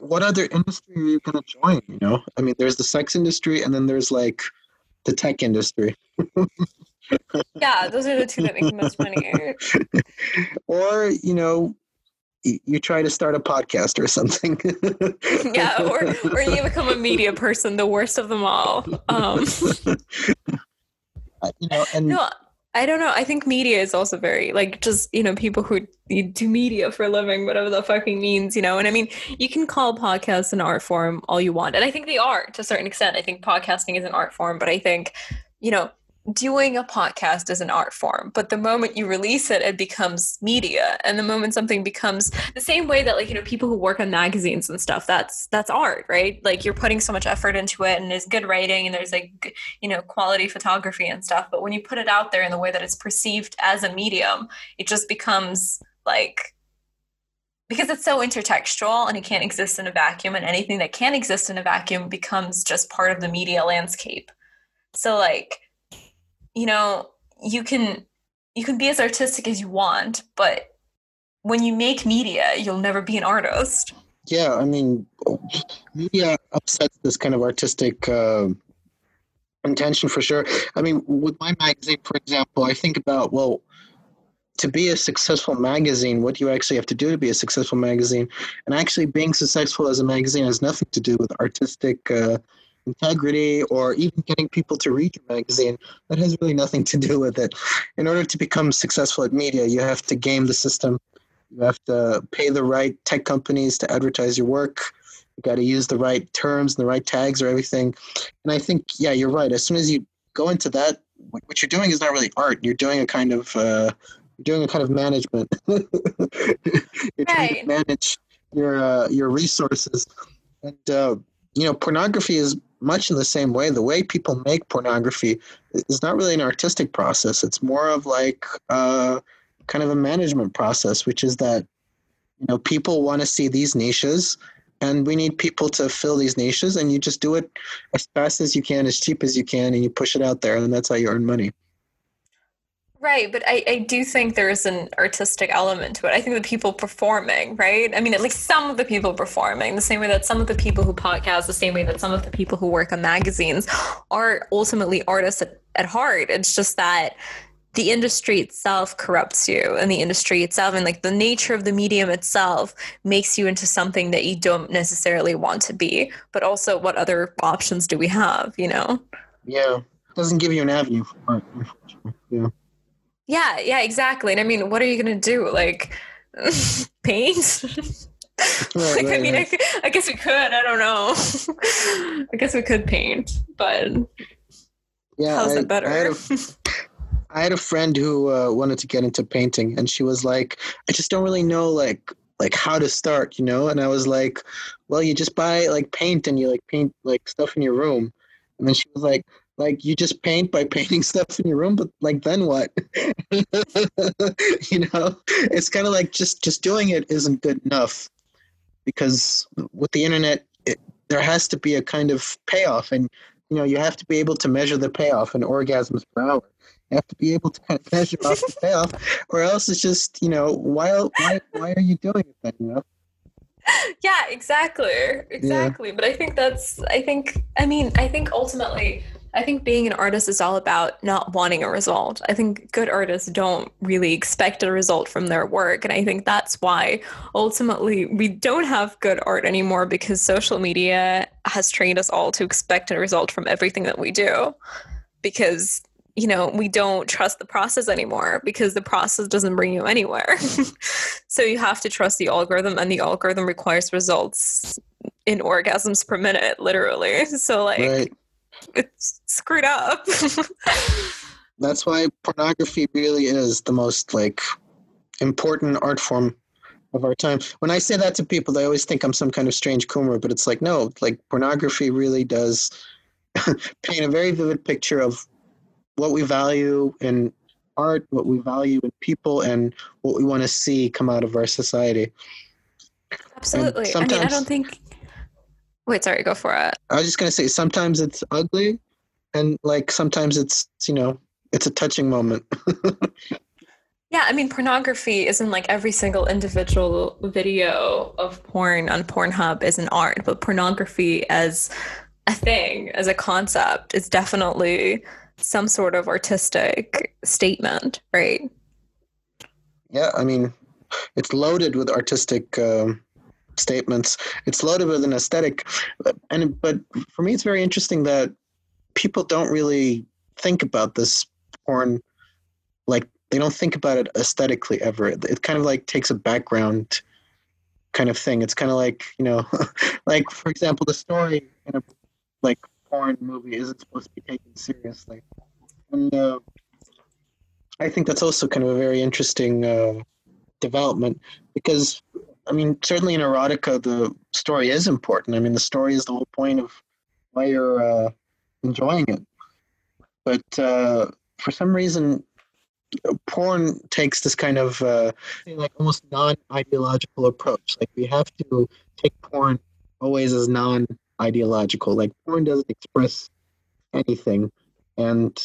what other industry are you going to join you know i mean there's the sex industry and then there's like the tech industry <laughs> Yeah, those are the two that make the most money. <laughs> or you know y- you try to start a podcast or something <laughs> yeah, or or you become a media person, the worst of them all. Um Uh, you know and No, I don't know. I think media is also very like just you know people who do media for a living, whatever that fucking means, you know. And I mean, you can call podcasts an art form all you want, and I think they are to a certain extent. I think podcasting is an art form, but I think you know doing a podcast is an art form but the moment you release it it becomes media. And the moment something becomes the same way that like you know people who work on magazines and stuff that's that's art right? Like you're putting so much effort into it and there's good writing and there's like you know quality photography and stuff. But when you put it out there in the way that it's perceived as a medium it just becomes like because it's so intertextual and it can't exist in a vacuum and anything that can exist in a vacuum becomes just part of the media landscape. So like you know you can you can be as artistic as you want but when you make media you'll never be an artist. Yeah i mean media upsets this kind of artistic uh, intention for sure. I mean with my magazine for example i think about well to be a successful magazine what do you actually have to do to be a successful magazine? And actually being successful as a magazine has nothing to do with artistic uh, integrity or even getting people to read your magazine that has really nothing to do with it in order to become successful at media you have to game the system you have to pay the right tech companies to advertise your work. You got to use the right terms and the right tags or everything. And I think, yeah, you're right. As soon as you go into that, what you're doing is not really art. You're doing a kind of uh, you're doing a kind of management. <laughs> you're trying to manage your uh, your resources, and uh, you know, pornography is much in the same way, the way people make pornography is not really an artistic process. It's more of like uh, kind of a management process, which is that you know people want to see these niches, and we need people to fill these niches, and you just do it as fast as you can, as cheap as you can, and you push it out there, and that's how you earn money. Right, but I, I do think there's an artistic element to it. I think the people performing, right? I mean, at least some of the people performing, the same way that some of the people who podcast, the same way that some of the people who work on magazines are ultimately artists at, at heart. It's just that the industry itself corrupts you and the industry itself and like the nature of the medium itself makes you into something that you don't necessarily want to be. But also, what other options do we have, you know? Yeah. Doesn't give you an avenue for unfortunately. Yeah. Yeah, yeah, exactly. And I mean, what are you going to do? Like <laughs> paint? Right, like, I right, mean, I, right. I guess we could. I don't know. <laughs> I guess we could paint, but Yeah, how's I, it better? I had a, I had a friend who uh, wanted to get into painting, and she was like, "I just don't really know like like how to start," you know. And I was like, "Well, you just buy like paint and you like paint like stuff in your room." And then she was like, "Like you just paint by <laughs> painting stuff in your room, but like then what?" <laughs> you know, it's kind of like just just doing it isn't good enough because with the internet, it, there has to be a kind of payoff, and you know, you have to be able to measure the payoff in orgasms per hour. You have to be able to kind <laughs> of measure off the payoff, or else it's just, you know, why, why, why are you doing it then? You know? yeah, exactly, exactly. But I think that's. I think. I mean, I think ultimately, I think being an artist is all about not wanting a result. I think good artists don't really expect a result from their work. And I think that's why ultimately we don't have good art anymore because social media has trained us all to expect a result from everything that we do. Because, you know, we don't trust the process anymore because the process doesn't bring you anywhere. <laughs> so you have to trust the algorithm, and the algorithm requires results in orgasms per minute, literally. <laughs> So, like, Right. It's <laughs> screwed up. <laughs> That's why pornography really is the most like important art form of our time. When I say that to people, they always think I'm some kind of strange coomer, but it's like no, like pornography really does <laughs> paint a very vivid picture of what we value in art, what we value in people, and what we want to see come out of our society. Absolutely. I mean, I don't think. Wait, sorry, go for it. I was just gonna say sometimes it's ugly, and like sometimes it's you know it's a touching moment. <laughs> Yeah, I mean, pornography isn't like every single individual video of porn on Pornhub is an art, but pornography as a thing, as a concept, is definitely some sort of artistic statement, right? Yeah, I mean, it's loaded with artistic um, statements. It's loaded with an aesthetic, and but for me, it's very interesting that people don't really think about this porn like they don't think about it aesthetically ever. It, kind of like takes a background kind of thing. It's kind of like you know, <laughs> like for example, the story in a like porn movie isn't supposed to be taken seriously, and uh, I think that's also kind of a very interesting uh, development because I mean, certainly in erotica, the story is important. I mean, the story is the whole point of why you're uh, enjoying it. But uh, for some reason, porn takes this kind of uh, like almost non-ideological approach. Like we have to take porn always as non-ideological. Like porn doesn't express anything, and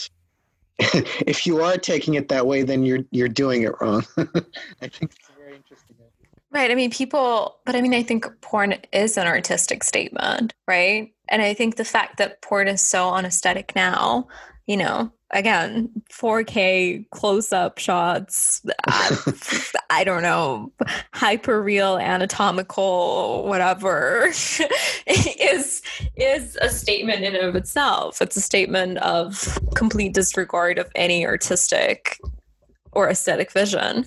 <laughs> if you are taking it that way, then you're you're doing it wrong. <laughs> I think it's a very interesting. idea. Right. I mean, people, but I mean, I think porn is an artistic statement, right? And I think the fact that porn is so unesthetic now, you know, again, 4K close up shots, <laughs> uh, I don't know, hyper real, anatomical, whatever, <laughs> is is a statement in and of itself. It's a statement of complete disregard of any artistic or aesthetic vision.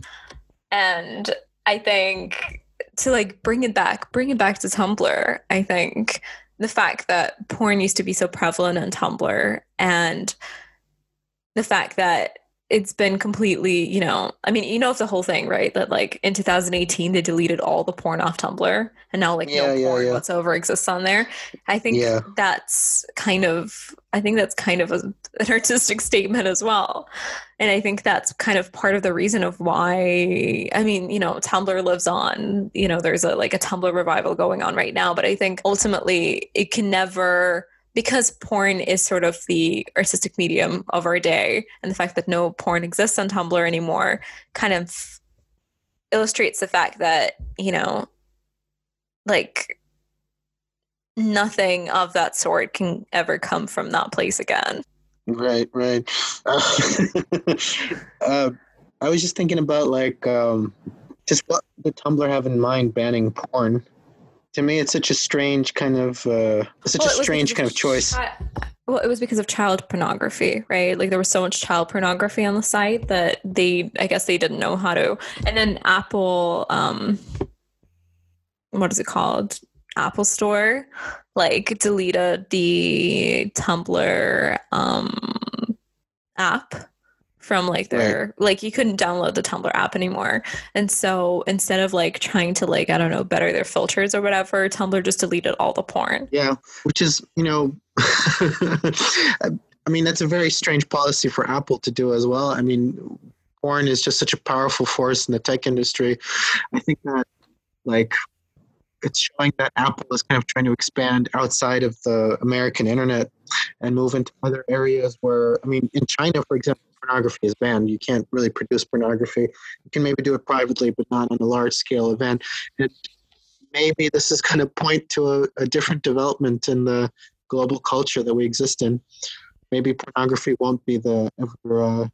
And I think to like bring it back, bring it back to Tumblr, I think the fact that porn used to be so prevalent on Tumblr and the fact that it's been completely, you know, I mean, you know, it's the whole thing, right? That like in 2018 they deleted all the porn off Tumblr, and now like Yeah, no yeah, porn yeah. whatsoever exists on there. I think that's kind of, I think that's kind of a, an artistic statement as well, and I think that's kind of part of the reason of why. I mean, you know, Tumblr lives on. You know, there's a like a Tumblr revival going on right now, but I think ultimately it can never because porn is sort of the artistic medium of our day and the fact that no porn exists on tumblr anymore kind of illustrates the fact that you know like nothing of that sort can ever come from that place again Right, right. <laughs> Uh, uh, I was just thinking about like um, just what would Tumblr have in mind banning porn. To me, it's such a strange kind of uh, such Well, a strange kind of choice. chi- well it was because of child pornography right? Like there was so much child pornography on the site that they i guess they didn't know how to and then apple um what is it called? Apple store like deleted the tumblr um app from like their like you couldn't download the tumblr app anymore and so instead of like trying to like i don't know better their filters or whatever tumblr just deleted all the porn Yeah, which is you know, <laughs> I mean that's a very strange policy for Apple to do as well. I mean, porn is just such a powerful force in the tech industry. I think that like it's showing that Apple is kind of trying to expand outside of the American internet and move into other areas where I mean, in China, for example, pornography is banned. You can't really produce pornography. You can maybe do it privately, but not on a large scale event. Maybe this is going to point to a, a different development in the global culture that we exist in. Maybe pornography won't be the ever, uh,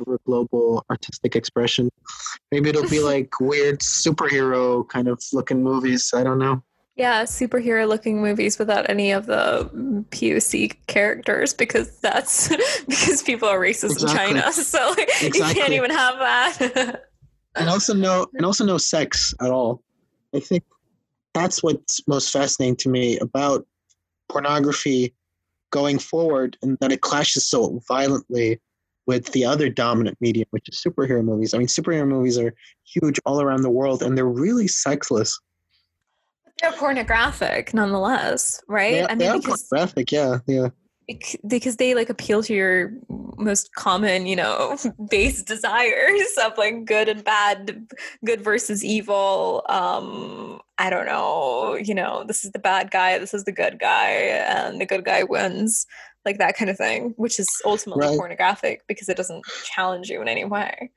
ever global artistic expression. Maybe it'll be <laughs> like weird superhero kind of looking movies. I don't know. Yeah, superhero looking movies without any of the POC characters because that's <laughs> because people are racist Exactly. in China. <laughs> So you can't even have that. and also no and also no sex at all i think that's what's most fascinating to me about pornography going forward and that it clashes so violently with the other dominant medium which is superhero movies i mean superhero movies are huge all around the world and they're really sexless They're pornographic nonetheless, right? they, I they are because pornographic yeah yeah because they like appeal to your most common, you know, <laughs> base desires of like good and bad, good versus evil. Um, I don't know, you know, this is the bad guy, this is the good guy, and the good guy wins, like that kind of thing, which is ultimately Right. pornographic because it doesn't challenge you in any way.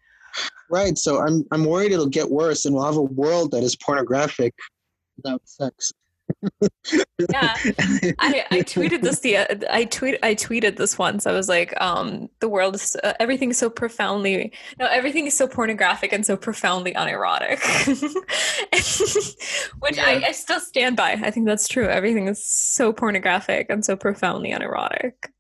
right so i'm i'm worried it'll get worse and we'll have a world that is pornographic without sex Yeah. <laughs> I, I tweeted this the I tweet I tweeted this once. I was like, um, the world is uh, everything is so profoundly no everything is so pornographic and so profoundly unerotic, <laughs> which I, I still stand by. I think that's true. Everything is so pornographic and so profoundly unerotic.